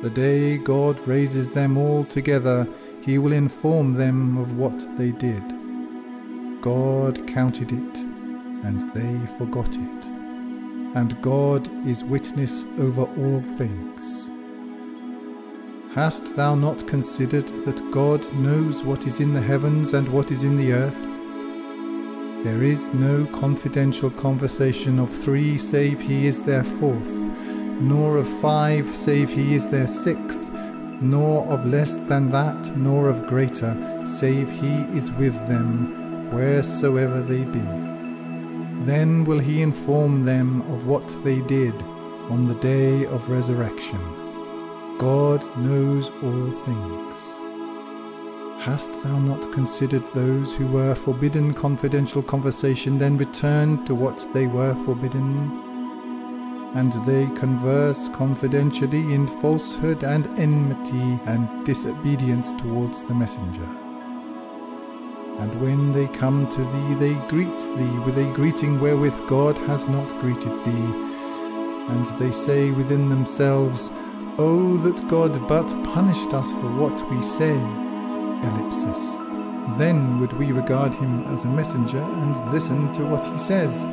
The day God raises them all together he will inform them of what they did. God counted it, and they forgot it. And God is witness over all things. Hast thou not considered that God knows what is in the heavens and what is in the earth? There is no confidential conversation of three save he is their fourth, nor of five save he is their sixth nor of less than that, nor of greater, save he is with them wheresoever they be. Then will he inform them of what they did on the day of resurrection. God knows all things. Hast thou not considered those who were forbidden confidential conversation, then returned to what they were forbidden? and they converse confidentially in falsehood and enmity and disobedience towards the messenger. And when they come to thee, they greet thee with a greeting wherewith God has not greeted thee. And they say within themselves, Oh, that God but punished us for what we say. Ellipsis. Then would we regard him as a messenger and listen to what he says.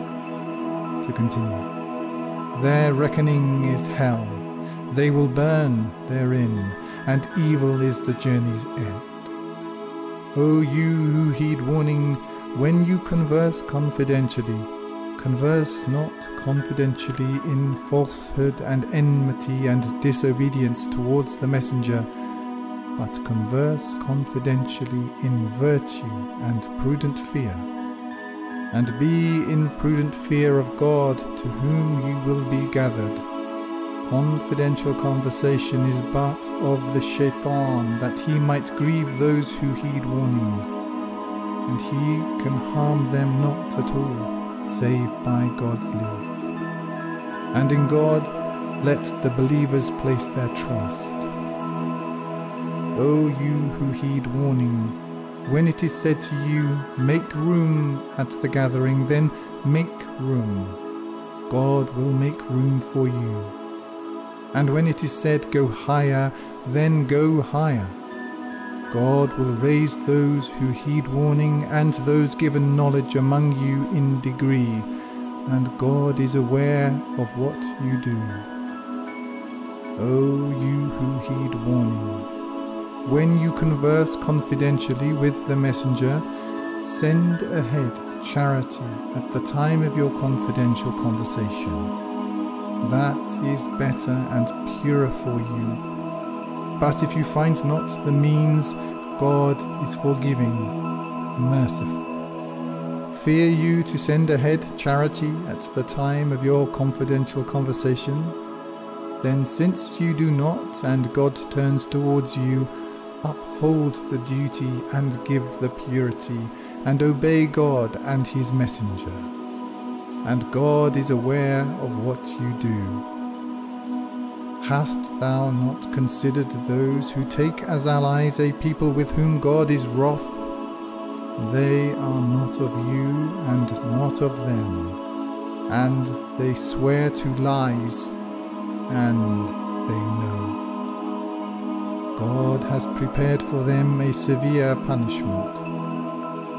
To continue. Their reckoning is hell. They will burn therein, and evil is the journey's end. O you who heed warning, when you converse confidentially, converse not confidentially in falsehood and enmity and disobedience towards the messenger, but converse confidentially in virtue and prudent fear. And be in prudent fear of God, to whom you will be gathered Confidential conversation is but of the shaitan, that he might grieve those who heed warning, and he can harm them not at all, save by God's leave. And in God let the believers place their trust. O you who heed warning, when it is said to you, Make room at the gathering, then make room. God will make room for you. And when it is said, Go higher, then go higher. God will raise those who heed warning and those given knowledge among you in degree, and God is aware of what you do. O you who heed warning, when you converse confidentially with the messenger, send ahead charity at the time of your confidential conversation that is better and purer for you. But if you find not the means, God is forgiving, merciful. Fear you to send ahead charity at the time of your confidential conversation? Then, since you do not, and God turns towards you, uphold the duty and give the purity, and obey God and His messenger and God is aware of what you do. Hast thou not considered those who take as allies a people with whom God is wroth? They are not of you and not of them, and they swear to lies, and they know. God has prepared for them a severe punishment.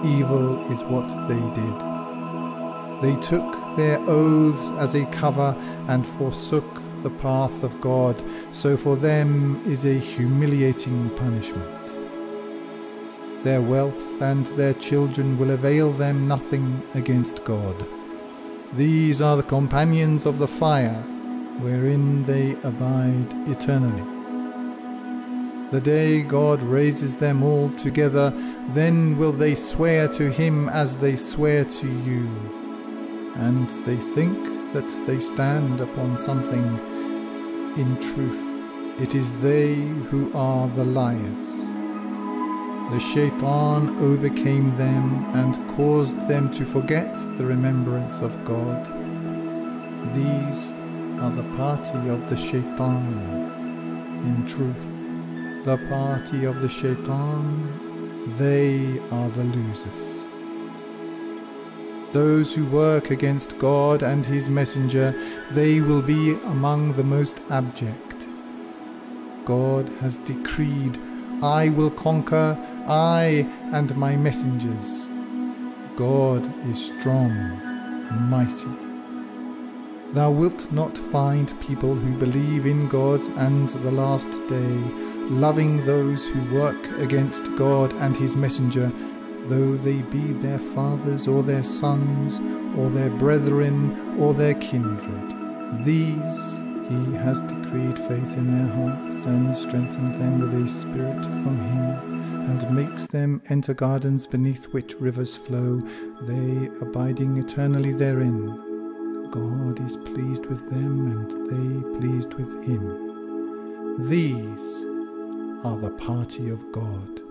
Evil is what they did. They took their oaths as a cover and forsook the path of God, so for them is a humiliating punishment. Their wealth and their children will avail them nothing against God. These are the companions of the fire, wherein they abide eternally. The day God raises them all together, then will they swear to him as they swear to you and they think that they stand upon something. In truth, it is they who are the liars. The shaitan overcame them and caused them to forget the remembrance of God. These are the party of the shaitan. In truth, the party of the shaitan, they are the losers. Those who work against God and his messenger, they will be among the most abject. God has decreed, I will conquer, I and my messengers. God is strong, mighty. Thou wilt not find people who believe in God and the last day, loving those who work against God and his messenger though they be their fathers or their sons or their brethren or their kindred. These he has decreed faith in their hearts and strengthened them with a spirit from him, and makes them enter gardens beneath which rivers flow, they abiding eternally therein. God is pleased with them, and they pleased with him. These are the party of God.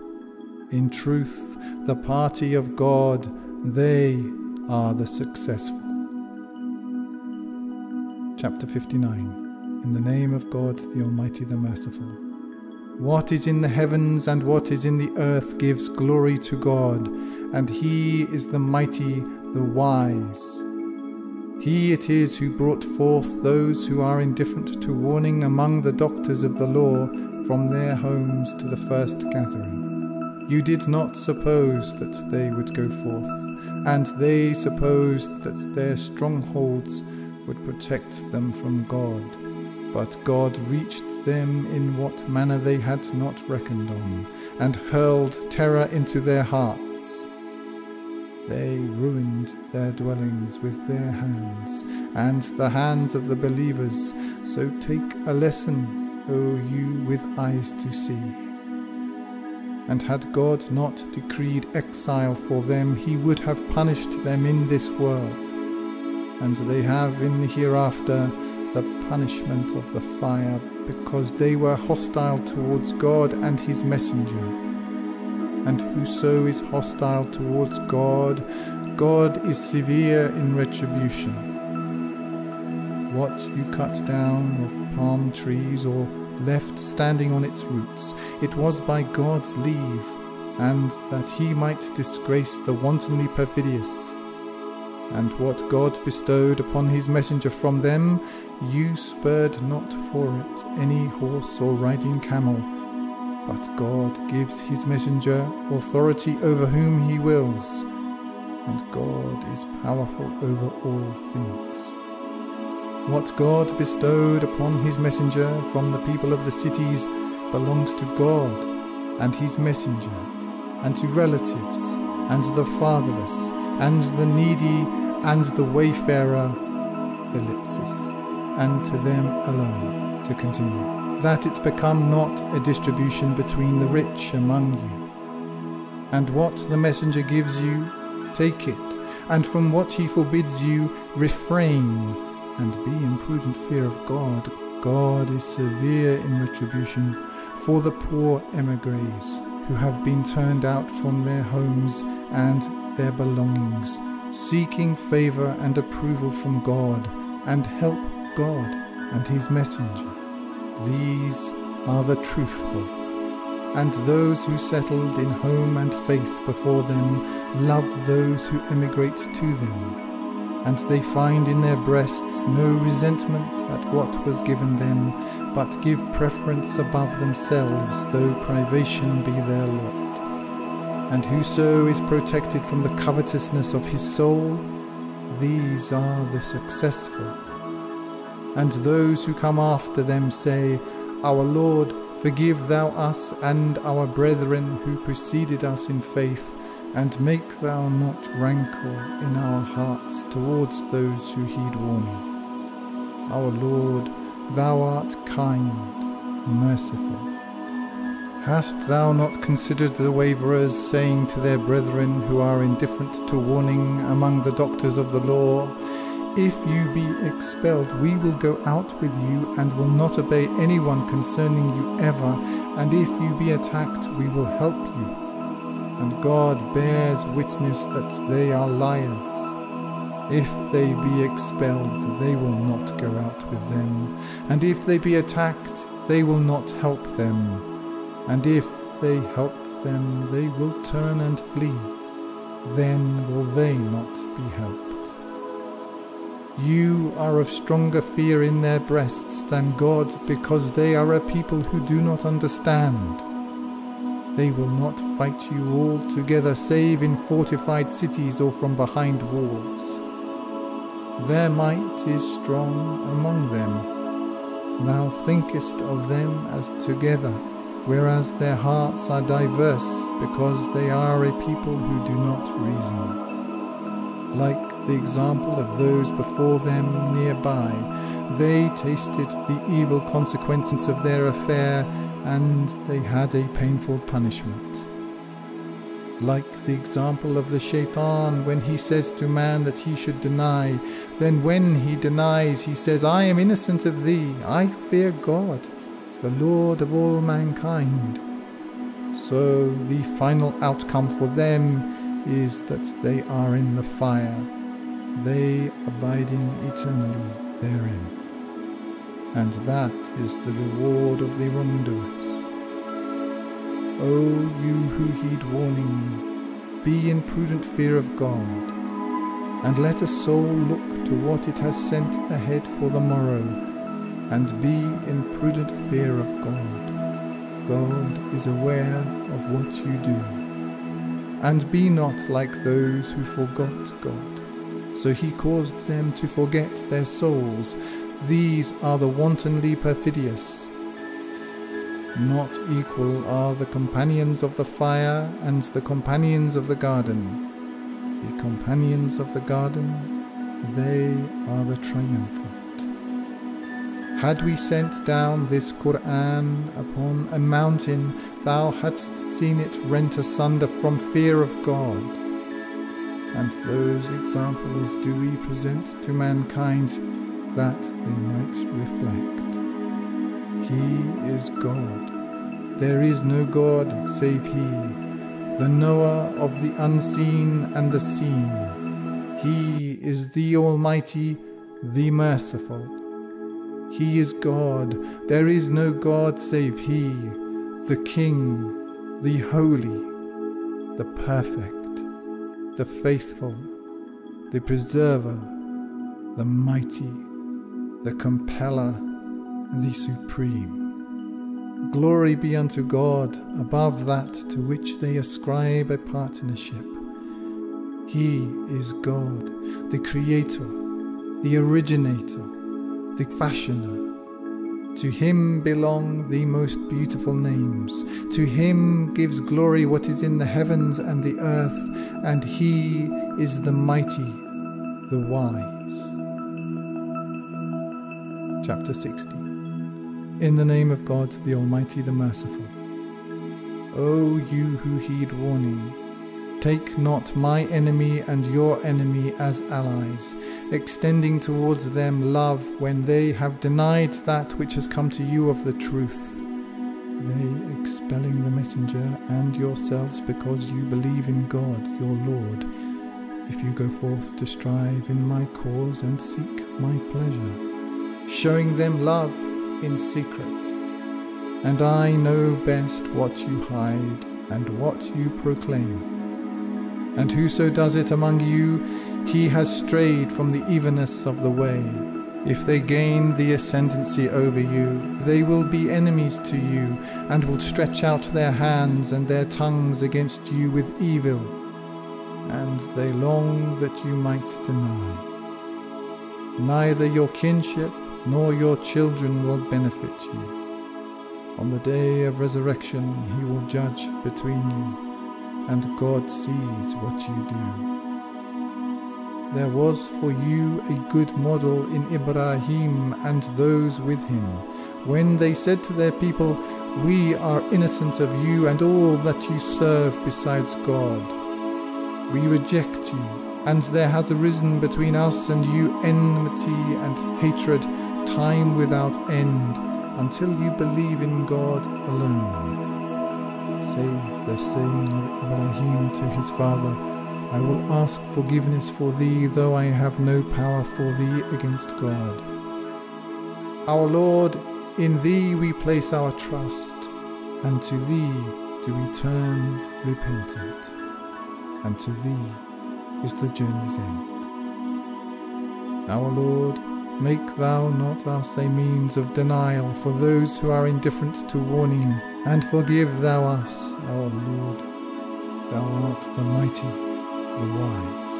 In truth, the party of God, they are the successful. Chapter 59 In the name of God, the Almighty, the Merciful. What is in the heavens and what is in the earth gives glory to God, and He is the mighty, the wise. He it is who brought forth those who are indifferent to warning among the doctors of the law from their homes to the first gathering. You did not suppose that they would go forth, and they supposed that their strongholds would protect them from God. But God reached them in what manner they had not reckoned on, and hurled terror into their hearts. They ruined their dwellings with their hands, and the hands of the believers. So take a lesson, O you with eyes to see. And had God not decreed exile for them, he would have punished them in this world. And they have in the hereafter the punishment of the fire, because they were hostile towards God and his messenger. And whoso is hostile towards God, God is severe in retribution. What you cut down of palm trees or left standing on its roots, it was by God's leave, and that he might disgrace the wantonly perfidious and what God bestowed upon his messenger from them, you spurred not for it any horse or riding camel. But God gives his messenger authority over whom he wills, and God is powerful over all things. What God bestowed upon his messenger from the people of the cities belongs to God and his messenger, and to relatives, and the fatherless, and the needy, and the wayfarer, ellipsis, and to them alone, to continue, that it become not a distribution between the rich among you. And what the messenger gives you, take it, and from what he forbids you, refrain, and be in prudent fear of God. God is severe in retribution for the poor emigres who have been turned out from their homes and their belongings, seeking favor and approval from God, and help God and his messenger. These are the truthful, and those who settled in home and faith before them love those who emigrate to them and they find in their breasts no resentment at what was given them, but give preference above themselves, though privation be their lot. And whoso is protected from the covetousness of his soul, these are the successful. And those who come after them say, Our Lord, forgive thou us and our brethren who preceded us in faith and make thou not rancor in our hearts towards those who heed warning. Our Lord, thou art kind, merciful. Hast thou not considered the waverers saying to their brethren who are indifferent to warning among the doctors of the law, If you be expelled, we will go out with you and will not obey anyone concerning you ever, and if you be attacked, we will help you and God bears witness that they are liars. If they be expelled, they will not go out with them, and if they be attacked, they will not help them, and if they help them, they will turn and flee. Then will they not be helped. You are of stronger fear in their breasts than God, because they are a people who do not understand. They will not fight you all together save in fortified cities or from behind walls. Their might is strong among them. Thou thinkest of them as together, whereas their hearts are diverse, because they are a people who do not reason. Like the example of those before them nearby, they tasted the evil consequences of their affair and they had a painful punishment. Like the example of the shaitan when he says to man that he should deny, then when he denies, he says, I am innocent of thee, I fear God, the Lord of all mankind. So the final outcome for them is that they are in the fire, they abiding eternally therein and that is the reward of the wrongdoers. O you who heed warning, be in prudent fear of God, and let a soul look to what it has sent ahead for the morrow, and be in prudent fear of God. God is aware of what you do. And be not like those who forgot God. So he caused them to forget their souls. These are the wantonly perfidious. Not equal are the companions of the fire and the companions of the garden. The companions of the garden, they are the triumphant. Had we sent down this Quran upon a mountain, thou hadst seen it rent asunder from fear of God. And those examples do we present to mankind that they might reflect. He is God. There is no God save He, the knower of the unseen and the seen. He is the Almighty, the Merciful. He is God. There is no God save He, the King, the Holy, the Perfect, the Faithful, the Preserver, the Mighty, the Compeller, the Supreme. Glory be unto God above that to which they ascribe a partnership. He is God, the Creator, the Originator, the fashioner. To him belong the most beautiful names. To him gives glory what is in the heavens and the earth, and he is the mighty, the wise. Chapter 60 In the name of God, the Almighty, the Merciful. O you who heed warning, Take not my enemy and your enemy as allies, extending towards them love when they have denied that which has come to you of the truth. They expelling the messenger and yourselves because you believe in God your Lord, if you go forth to strive in my cause and seek my pleasure, showing them love in secret. And I know best what you hide and what you proclaim and whoso does it among you, he has strayed from the evenness of the way. If they gain the ascendancy over you, they will be enemies to you, and will stretch out their hands and their tongues against you with evil, and they long that you might deny. Neither your kinship nor your children will benefit you. On the day of resurrection, he will judge between you and God sees what you do. There was for you a good model in Ibrahim and those with him, when they said to their people, We are innocent of you and all that you serve besides God. We reject you, and there has arisen between us and you enmity and hatred, time without end, until you believe in God alone save the saying of Ibrahim to his father, I will ask forgiveness for thee, though I have no power for thee against God. Our Lord, in thee we place our trust, and to thee do we turn repentant, and to thee is the journey's end. Our Lord, make thou not us a means of denial for those who are indifferent to warning and forgive thou us, our Lord. Thou art the mighty, the wise.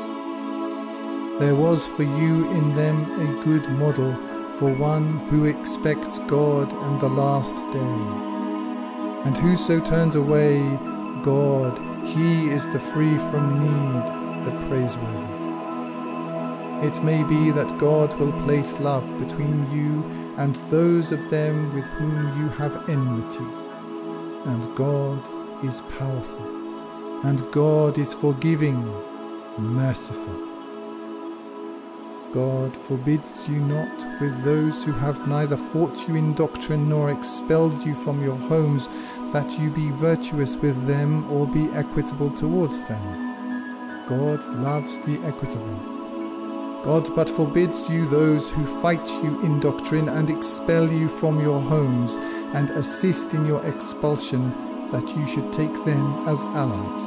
There was for you in them a good model for one who expects God and the last day. And whoso turns away God, he is the free from need, the praiseworthy. It may be that God will place love between you and those of them with whom you have enmity and God is powerful, and God is forgiving, merciful. God forbids you not with those who have neither fought you in doctrine nor expelled you from your homes, that you be virtuous with them or be equitable towards them. God loves the equitable. God but forbids you those who fight you in doctrine and expel you from your homes and assist in your expulsion, that you should take them as allies.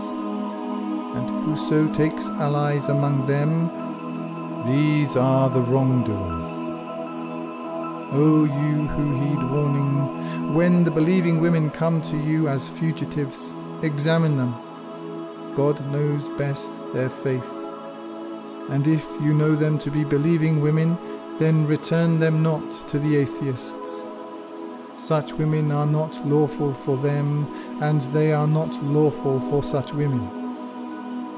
And whoso takes allies among them, these are the wrongdoers. O you who heed warning, when the believing women come to you as fugitives, examine them. God knows best their faith. And if you know them to be believing women, then return them not to the atheists. Such women are not lawful for them, and they are not lawful for such women.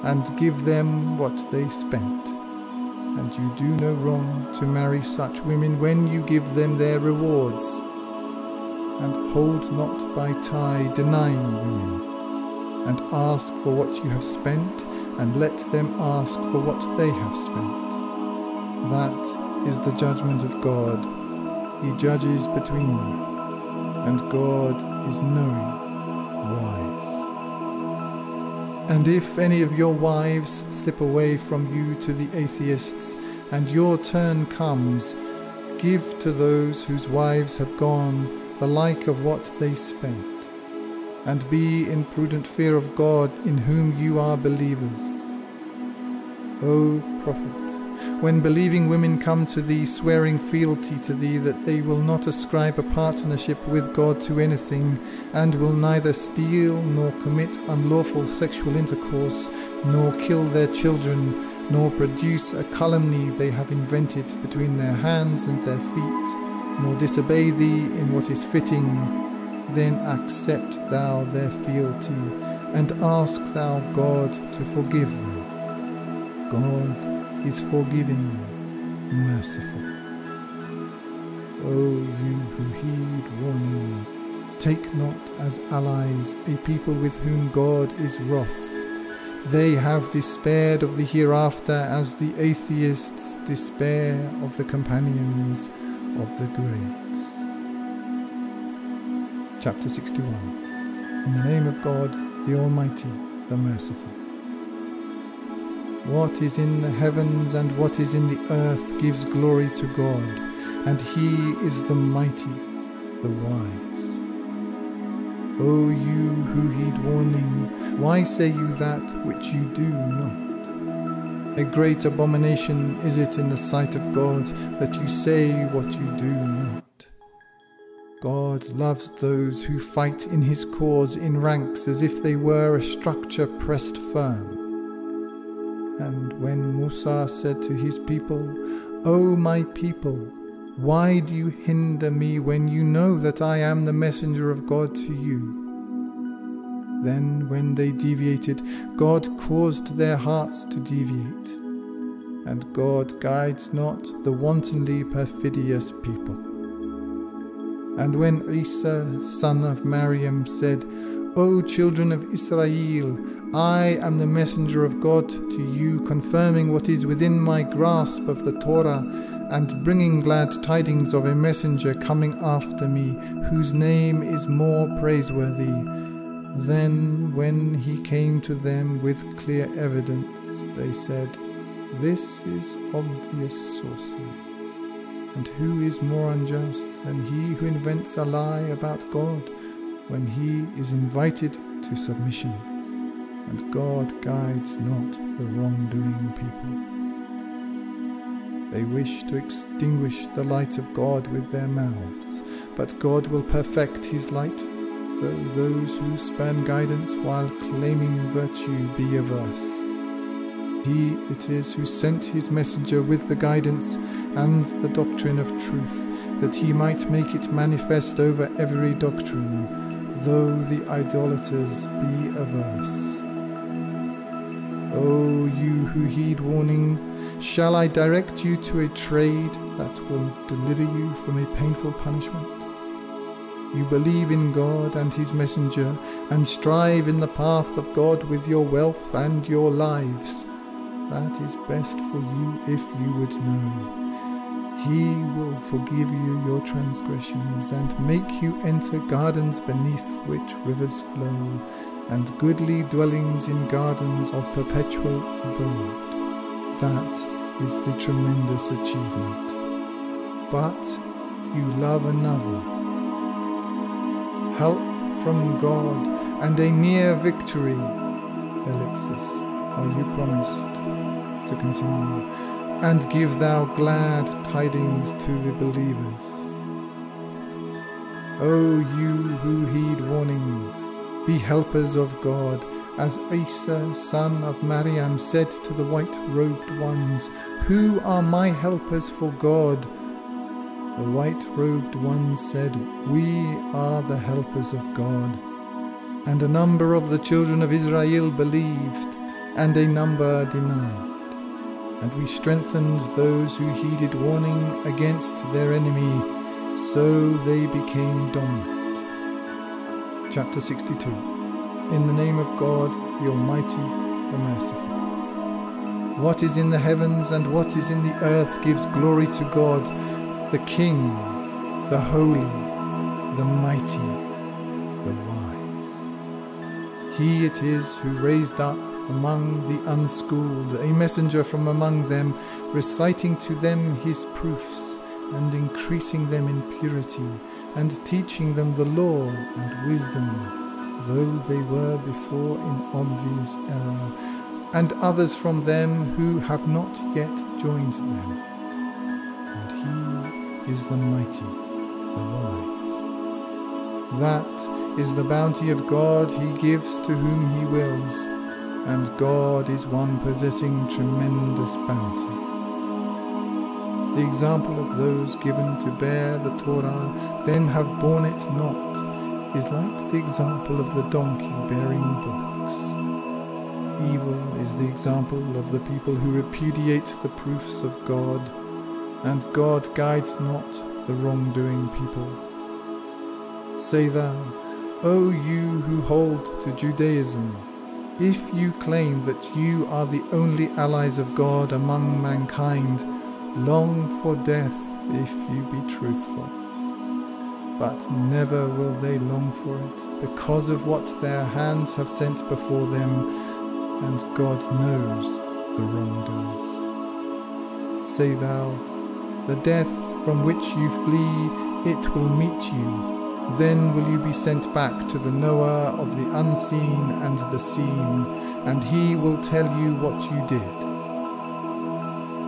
And give them what they spent. And you do no wrong to marry such women when you give them their rewards. And hold not by tie denying women, and ask for what you have spent, and let them ask for what they have spent. That is the judgment of God. He judges between you and God is knowing, wise. And if any of your wives slip away from you to the atheists, and your turn comes, give to those whose wives have gone the like of what they spent, and be in prudent fear of God in whom you are believers. O Prophet, when believing women come to thee, swearing fealty to thee, that they will not ascribe a partnership with God to anything, and will neither steal, nor commit unlawful sexual intercourse, nor kill their children, nor produce a calumny they have invented between their hands and their feet, nor disobey thee in what is fitting, then accept thou their fealty, and ask thou God to forgive them. God is forgiving, merciful. O you who heed warning, take not as allies a people with whom God is wroth. They have despaired of the hereafter as the atheists despair of the companions of the graves. Chapter 61 In the name of God, the Almighty, the Merciful. What is in the heavens and what is in the earth gives glory to God, and He is the mighty, the wise. O you who heed warning, why say you that which you do not? A great abomination is it in the sight of God that you say what you do not. God loves those who fight in his cause in ranks as if they were a structure pressed firm. And when Musa said to his people, O my people, why do you hinder me when you know that I am the messenger of God to you? Then, when they deviated, God caused their hearts to deviate, and God guides not the wantonly perfidious people. And when Isa, son of Maryam, said, O children of Israel, I am the messenger of God to you, confirming what is within my grasp of the Torah, and bringing glad tidings of a messenger coming after me, whose name is more praiseworthy. Then, when he came to them with clear evidence, they said, This is obvious sorcery. And who is more unjust than he who invents a lie about God when he is invited to submission? and God guides not the wrongdoing people. They wish to extinguish the light of God with their mouths, but God will perfect his light, though those who spurn guidance while claiming virtue be averse. He it is who sent his messenger with the guidance and the doctrine of truth, that he might make it manifest over every doctrine, though the idolaters be averse. O you who heed warning, shall I direct you to a trade that will deliver you from a painful punishment? You believe in God and His messenger, and strive in the path of God with your wealth and your lives. That is best for you if you would know. He will forgive you your transgressions and make you enter gardens beneath which rivers flow and goodly dwellings in gardens of perpetual abode. That is the tremendous achievement. But you love another. Help from God and a near victory. Ellipsis, are you promised to continue? And give thou glad tidings to the believers. O you who heed warning, be helpers of God, as Isa, son of Maryam, said to the white robed ones, Who are my helpers for God? The white robed ones said, We are the helpers of God. And a number of the children of Israel believed, and a number denied. And we strengthened those who heeded warning against their enemy so they became dominant. Chapter 62 In the name of God, the Almighty, the Merciful. What is in the heavens and what is in the earth gives glory to God, the King, the Holy, the Mighty, the Wise. He it is who raised up among the unschooled a messenger from among them, reciting to them his proofs and increasing them in purity, and teaching them the law and wisdom, though they were before in obvious error, and others from them who have not yet joined them. And he is the mighty, the wise. That is the bounty of God he gives to whom he wills, and God is one possessing tremendous bounty. The example of those given to bear the Torah, then have borne it not, is like the example of the donkey bearing books. Evil is the example of the people who repudiate the proofs of God, and God guides not the wrongdoing people. Say thou, O you who hold to Judaism, if you claim that you are the only allies of God among mankind, long for death if you be truthful. But never will they long for it, because of what their hands have sent before them, and God knows the wrongdoers. Say thou, the death from which you flee, it will meet you. Then will you be sent back to the knower of the unseen and the seen, and he will tell you what you did.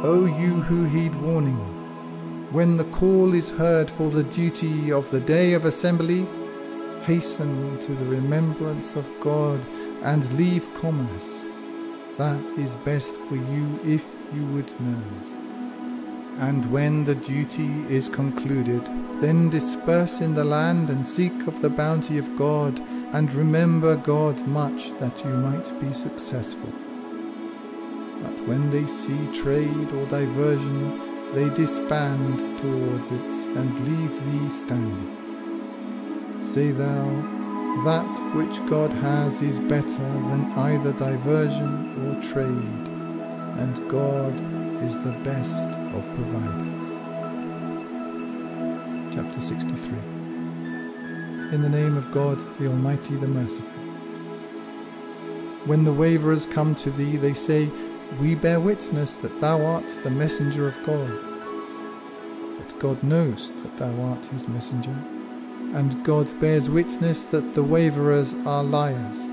O you who heed warning, when the call is heard for the duty of the day of assembly, hasten to the remembrance of God and leave commerce. That is best for you if you would know. And when the duty is concluded, then disperse in the land and seek of the bounty of God, and remember God much that you might be successful But when they see trade or diversion, they disband towards it and leave thee standing. Say thou, that which God has is better than either diversion or trade, and God is the best of providers. Chapter 63 In the name of God, the Almighty, the Merciful. When the waverers come to thee, they say, we bear witness that thou art the messenger of God. But God knows that thou art his messenger, and God bears witness that the waverers are liars.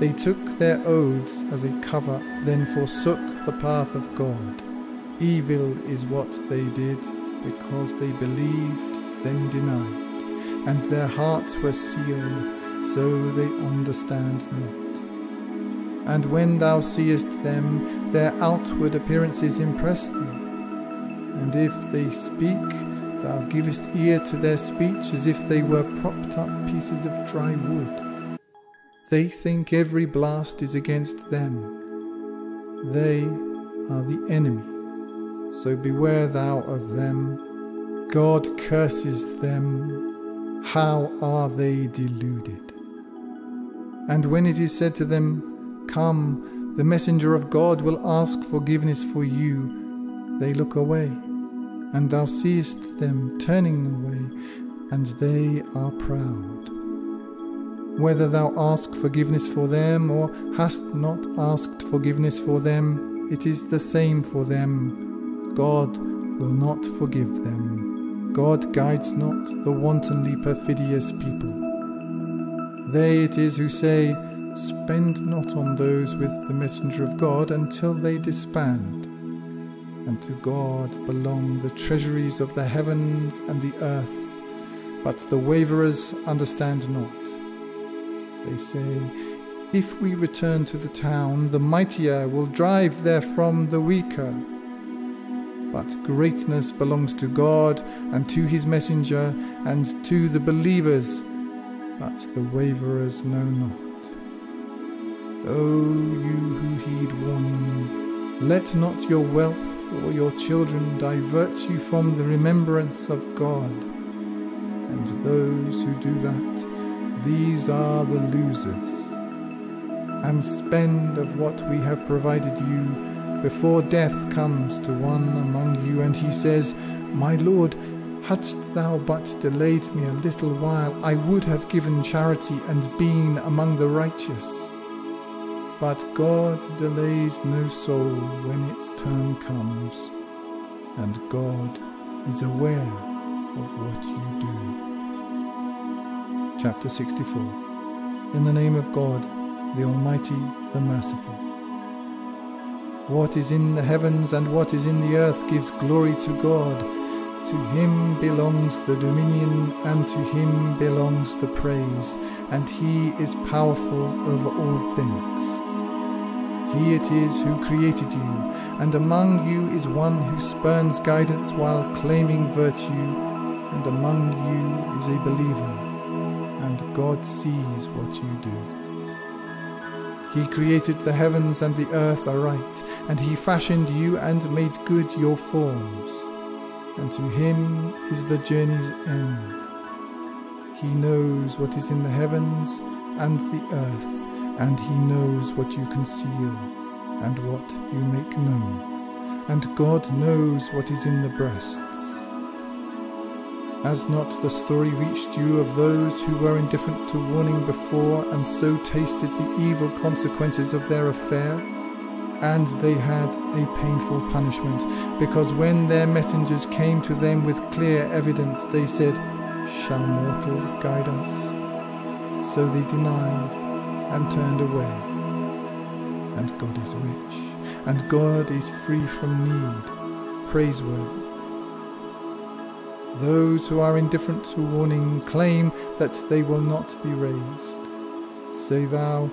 They took their oaths as a cover, then forsook the path of God. Evil is what they did, because they believed, then denied, and their hearts were sealed, so they understand not. And when thou seest them, their outward appearances impress thee. And if they speak, thou givest ear to their speech as if they were propped up pieces of dry wood. They think every blast is against them. They are the enemy. So beware thou of them. God curses them. How are they deluded? And when it is said to them, Come, the messenger of God will ask forgiveness for you. They look away, and thou seest them turning away, and they are proud. Whether thou ask forgiveness for them or hast not asked forgiveness for them, it is the same for them. God will not forgive them. God guides not the wantonly perfidious people. They it is who say, Spend not on those with the messenger of God until they disband. And to God belong the treasuries of the heavens and the earth, but the waverers understand not. They say, If we return to the town, the mightier will drive therefrom the weaker. But greatness belongs to God and to his messenger and to the believers, but the waverers know not. O you who heed warning, let not your wealth or your children divert you from the remembrance of God. And those who do that, these are the losers. And spend of what we have provided you before death comes to one among you, and he says, My Lord, hadst thou but delayed me a little while, I would have given charity and been among the righteous. But God delays no soul when its turn comes, and God is aware of what you do. Chapter 64 In the name of God, the Almighty, the Merciful. What is in the heavens and what is in the earth gives glory to God. To him belongs the dominion, and to him belongs the praise, and he is powerful over all things. He it is who created you, and among you is one who spurns guidance while claiming virtue, and among you is a believer, and God sees what you do. He created the heavens and the earth aright, and he fashioned you and made good your forms. And to him is the journey's end. He knows what is in the heavens and the earth and he knows what you conceal and what you make known, and God knows what is in the breasts. Has not the story reached you of those who were indifferent to warning before and so tasted the evil consequences of their affair? And they had a painful punishment, because when their messengers came to them with clear evidence, they said, Shall mortals guide us? So they denied and turned away. And God is rich, and God is free from need, praiseworthy. Those who are indifferent to warning claim that they will not be raised. Say thou,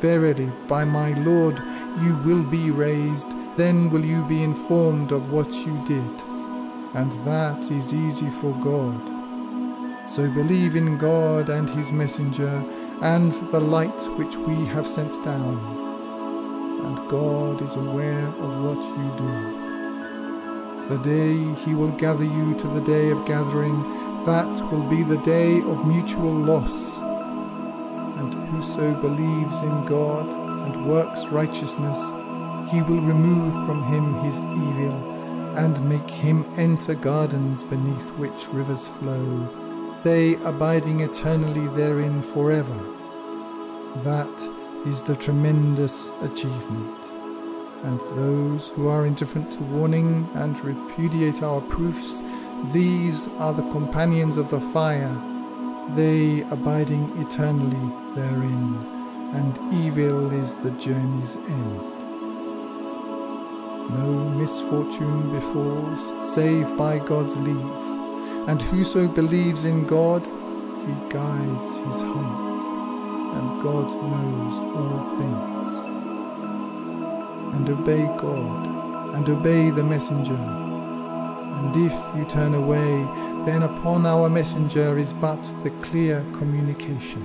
Verily, by my Lord, you will be raised, then will you be informed of what you did. And that is easy for God. So believe in God and his messenger and the light which we have sent down. And God is aware of what you do. The day he will gather you to the day of gathering, that will be the day of mutual loss. And whoso believes in God and works righteousness, he will remove from him his evil and make him enter gardens beneath which rivers flow they abiding eternally therein forever. That is the tremendous achievement. And those who are indifferent to warning and repudiate our proofs, these are the companions of the fire, they abiding eternally therein, and evil is the journey's end. No misfortune befalls, save by God's leave and whoso believes in God, he guides his heart, and God knows all things. And obey God, and obey the messenger. And if you turn away, then upon our messenger is but the clear communication.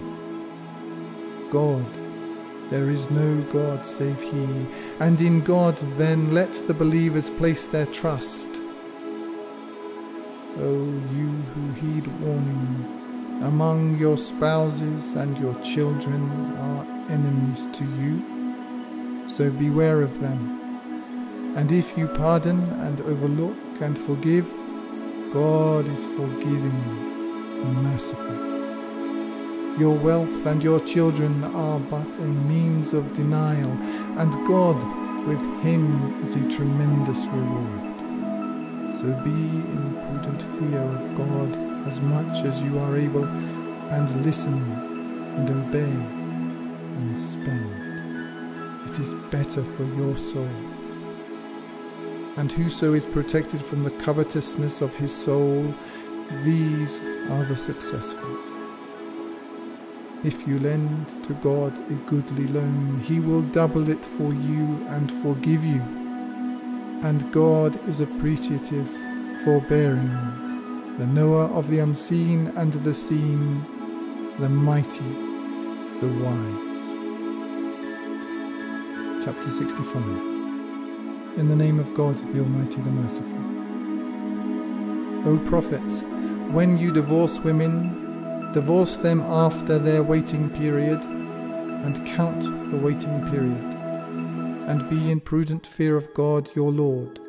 God, there is no God save He, and in God then let the believers place their trust O you who heed warning, among your spouses and your children are enemies to you, so beware of them. And if you pardon and overlook and forgive, God is forgiving and merciful. Your wealth and your children are but a means of denial, and God with him is a tremendous reward. So be in prudent fear of God as much as you are able, and listen, and obey and spend. It is better for your souls. And whoso is protected from the covetousness of his soul, these are the successful. If you lend to God a goodly loan, he will double it for you and forgive you. And God is appreciative, forbearing, the knower of the unseen and the seen, the mighty, the wise. Chapter 65 In the name of God, the Almighty, the Merciful. O Prophet, when you divorce women, divorce them after their waiting period, and count the waiting period, and be in prudent fear of God your Lord.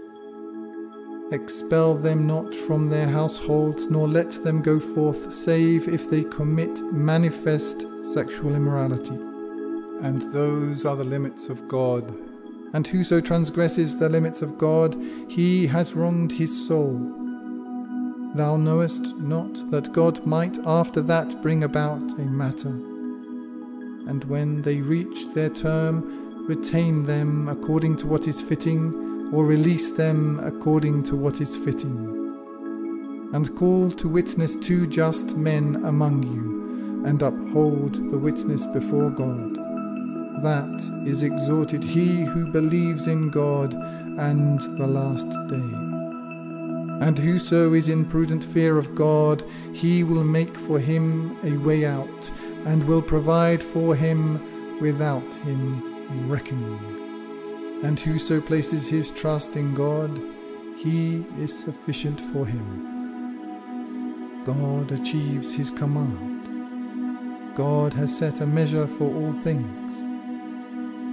Expel them not from their households, nor let them go forth, save if they commit manifest sexual immorality. And those are the limits of God. And whoso transgresses the limits of God, he has wronged his soul. Thou knowest not that God might after that bring about a matter. And when they reach their term, retain them according to what is fitting, or release them according to what is fitting. And call to witness two just men among you, and uphold the witness before God. That is exhorted he who believes in God and the last day. And whoso is in prudent fear of God, he will make for him a way out, and will provide for him without him reckoning. And whoso places his trust in God, he is sufficient for him. God achieves his command. God has set a measure for all things.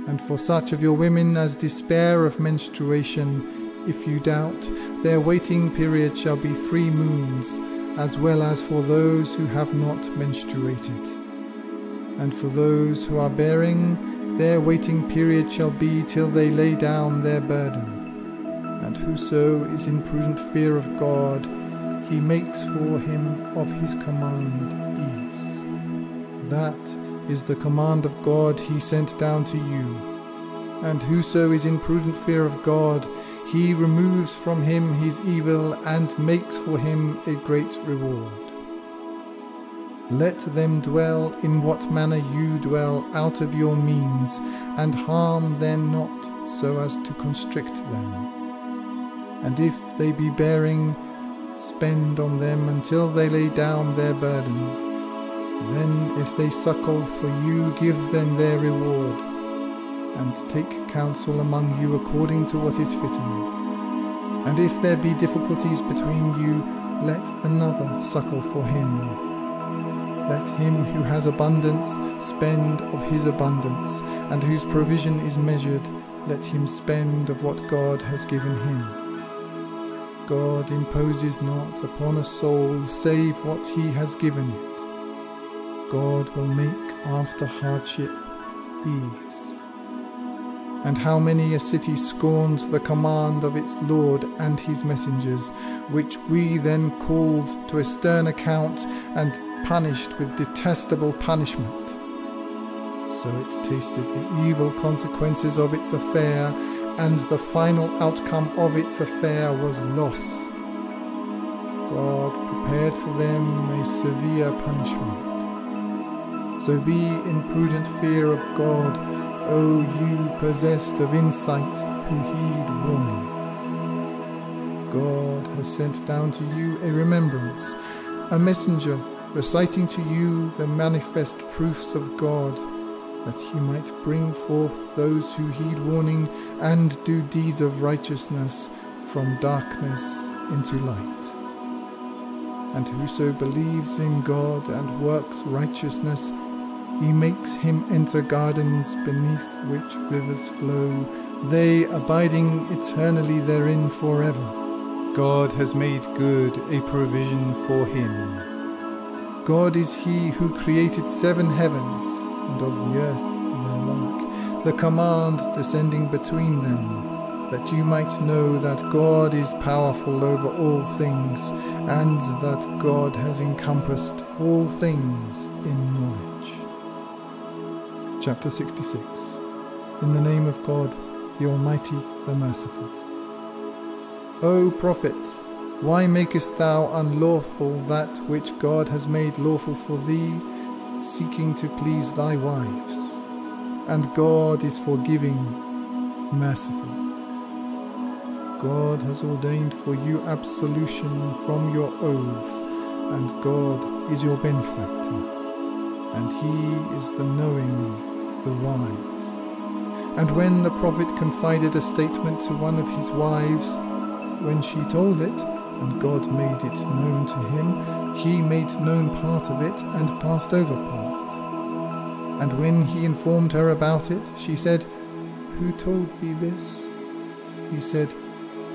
And for such of your women as despair of menstruation, if you doubt, their waiting period shall be three moons, as well as for those who have not menstruated. And for those who are bearing, their waiting period shall be till they lay down their burden. And whoso is in prudent fear of God, he makes for him of his command ease. That is the command of God he sent down to you. And whoso is in prudent fear of God, he removes from him his evil and makes for him a great reward. Let them dwell in what manner you dwell out of your means, and harm them not so as to constrict them. And if they be bearing, spend on them until they lay down their burden. Then, if they suckle for you, give them their reward and take counsel among you according to what is fitting. And if there be difficulties between you, let another suckle for him. Let him who has abundance spend of his abundance, and whose provision is measured, let him spend of what God has given him. God imposes not upon a soul save what he has given it. God will make after hardship ease and how many a city scorned the command of its Lord and his messengers, which we then called to a stern account and punished with detestable punishment. So it tasted the evil consequences of its affair, and the final outcome of its affair was loss. God prepared for them a severe punishment. So be in prudent fear of God O you possessed of insight who heed warning. God has sent down to you a remembrance, a messenger reciting to you the manifest proofs of God, that he might bring forth those who heed warning and do deeds of righteousness from darkness into light. And whoso believes in God and works righteousness he makes him enter gardens beneath which rivers flow, they abiding eternally therein forever. God has made good a provision for him. God is he who created seven heavens, and of the earth their like, the command descending between them, that you might know that God is powerful over all things, and that God has encompassed all things in. Chapter 66 In the name of God, the Almighty, the Merciful. O Prophet, why makest thou unlawful that which God has made lawful for thee, seeking to please thy wives? And God is forgiving, merciful. God has ordained for you absolution from your oaths, and God is your benefactor, and He is the knowing, the wise. And when the prophet confided a statement to one of his wives, when she told it, and God made it known to him, he made known part of it and passed over part. And when he informed her about it, she said, Who told thee this? He said,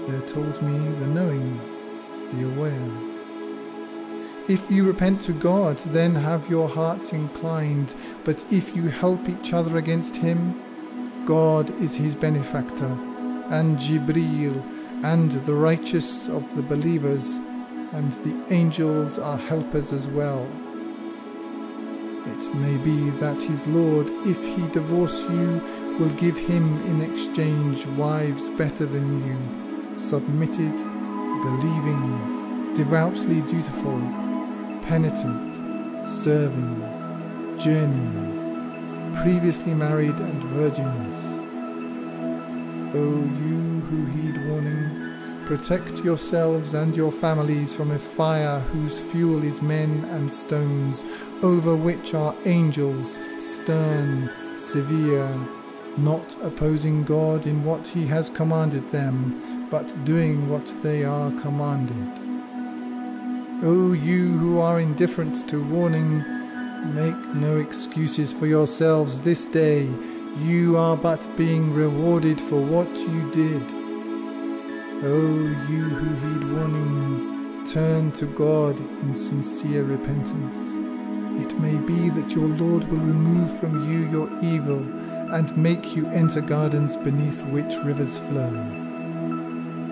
there told me the knowing, the aware. If you repent to God, then have your hearts inclined, but if you help each other against Him, God is His benefactor, and Jibreel, and the righteous of the believers, and the angels are helpers as well. It may be that his Lord, if he divorce you, will give him in exchange wives better than you. Submitted, believing, devoutly dutiful, penitent, serving, journeying, previously married and virgins. O you who heed warning, protect yourselves and your families from a fire whose fuel is men and stones, over which are angels, stern, severe, not opposing God in what he has commanded them, but doing what they are commanded. O you who are indifferent to warning, make no excuses for yourselves this day. You are but being rewarded for what you did. O you who heed warning, turn to God in sincere repentance. It may be that your Lord will remove from you your evil and make you enter gardens beneath which rivers flow.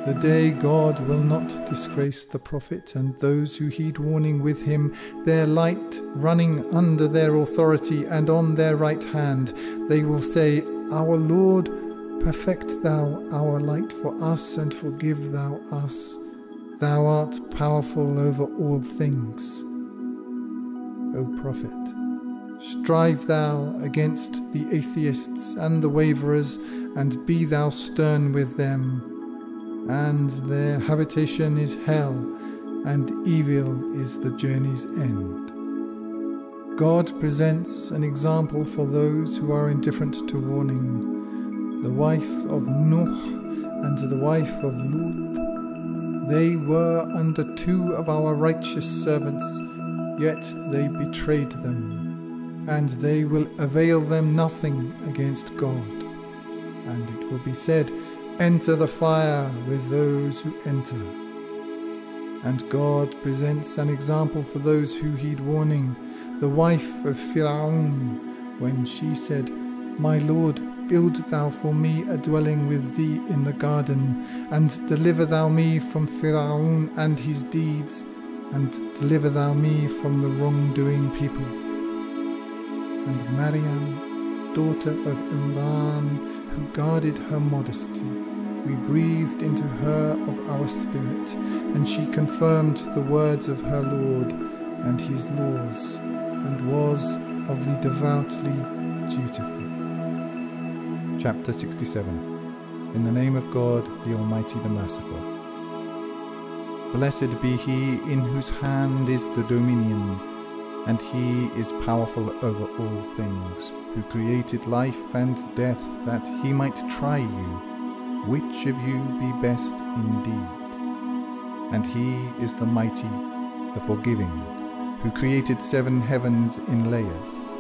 The day God will not disgrace the prophet and those who heed warning with him, their light running under their authority and on their right hand, they will say, Our Lord, perfect thou our light for us and forgive thou us. Thou art powerful over all things. O prophet, strive thou against the atheists and the waverers, and be thou stern with them and their habitation is hell, and evil is the journey's end. God presents an example for those who are indifferent to warning. The wife of Nuh and the wife of Lut. They were under two of our righteous servants, yet they betrayed them, and they will avail them nothing against God. And it will be said, Enter the fire with those who enter. And God presents an example for those who heed warning. The wife of Firaun, when she said, My Lord, build thou for me a dwelling with thee in the garden, and deliver thou me from Firaun and his deeds, and deliver thou me from the wrongdoing people. And Maryam, daughter of Imran, who guarded her modesty. We breathed into her of our spirit, and she confirmed the words of her Lord and his laws, and was of the devoutly dutiful. Chapter 67 In the name of God, the Almighty, the Merciful. Blessed be he in whose hand is the dominion and he is powerful over all things, who created life and death that he might try you, which of you be best indeed. And he is the mighty, the forgiving, who created seven heavens in layers.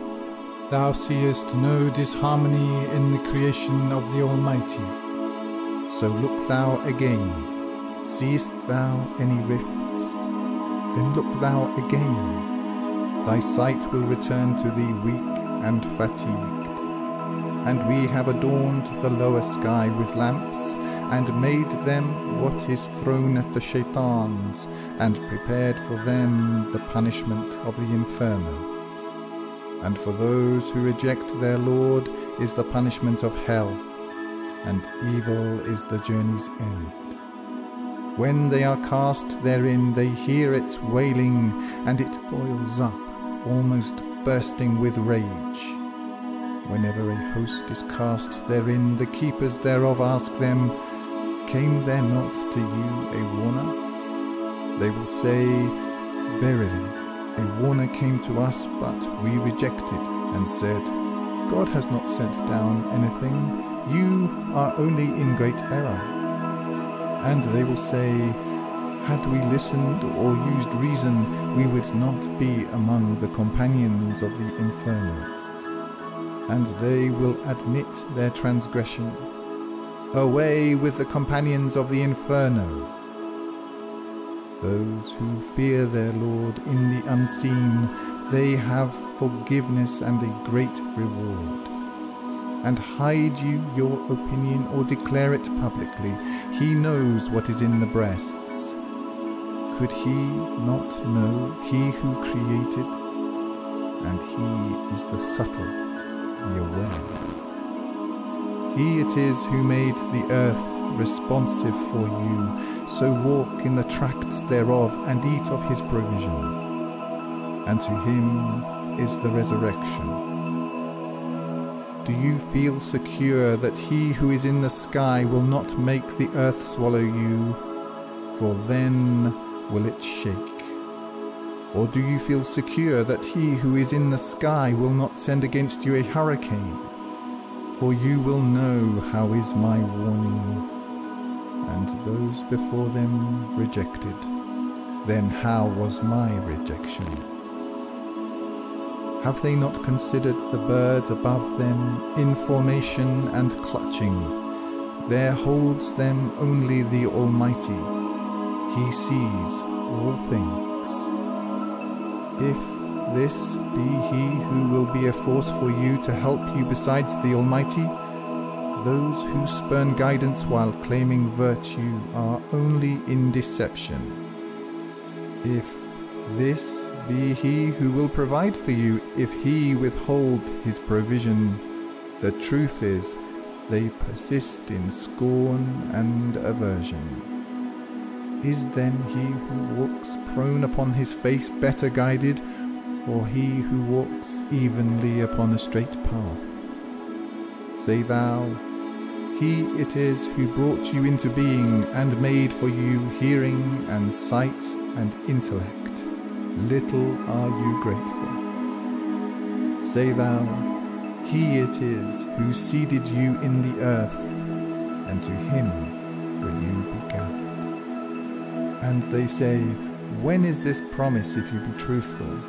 Thou seest no disharmony in the creation of the Almighty. So look thou again. Seest thou any rifts? Then look thou again thy sight will return to thee weak and fatigued. And we have adorned the lower sky with lamps, and made them what is thrown at the shaitans, and prepared for them the punishment of the inferno. And for those who reject their Lord is the punishment of hell, and evil is the journey's end. When they are cast therein, they hear its wailing, and it boils up, almost bursting with rage. Whenever a host is cast therein, the keepers thereof ask them, Came there not to you a warner? They will say, Verily, a warner came to us, but we rejected, and said, God has not sent down anything, you are only in great error. And they will say, Had we listened or used reason, we would not be among the companions of the inferno and they will admit their transgression. Away with the companions of the inferno! Those who fear their Lord in the unseen, they have forgiveness and a great reward. And hide you your opinion or declare it publicly. He knows what is in the breasts. Could he not know he who created? And he is the subtle aware. He it is who made the earth responsive for you, so walk in the tracts thereof and eat of his provision. And to him is the resurrection. Do you feel secure that he who is in the sky will not make the earth swallow you, for then will it shake? Or do you feel secure that he who is in the sky will not send against you a hurricane? For you will know how is my warning. And those before them rejected. Then how was my rejection? Have they not considered the birds above them in formation and clutching? There holds them only the Almighty. He sees all things. If this be he who will be a force for you to help you besides the Almighty, those who spurn guidance while claiming virtue are only in deception. If this be he who will provide for you, if he withhold his provision, the truth is, they persist in scorn and aversion. Is then he who walks prone upon his face better guided, or he who walks evenly upon a straight path? Say thou, He it is who brought you into being and made for you hearing and sight and intellect. Little are you grateful. Say thou, He it is who seeded you in the earth, and to him And they say, When is this promise if you be truthful?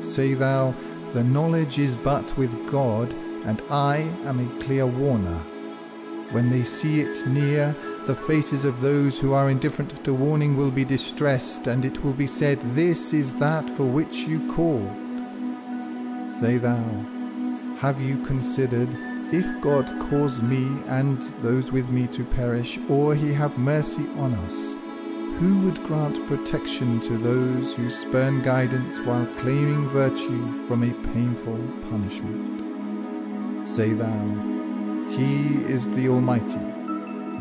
Say thou, The knowledge is but with God, and I am a clear warner. When they see it near, the faces of those who are indifferent to warning will be distressed, and it will be said, This is that for which you called. Say thou, Have you considered, if God cause me and those with me to perish, or he have mercy on us? Who would grant protection to those who spurn guidance while claiming virtue from a painful punishment? Say thou, He is the Almighty.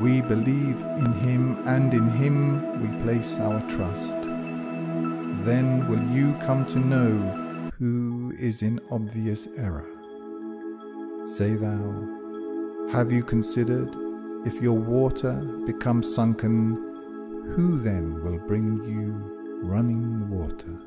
We believe in Him, and in Him we place our trust. Then will you come to know who is in obvious error. Say thou, Have you considered if your water becomes sunken? Who then will bring you running water?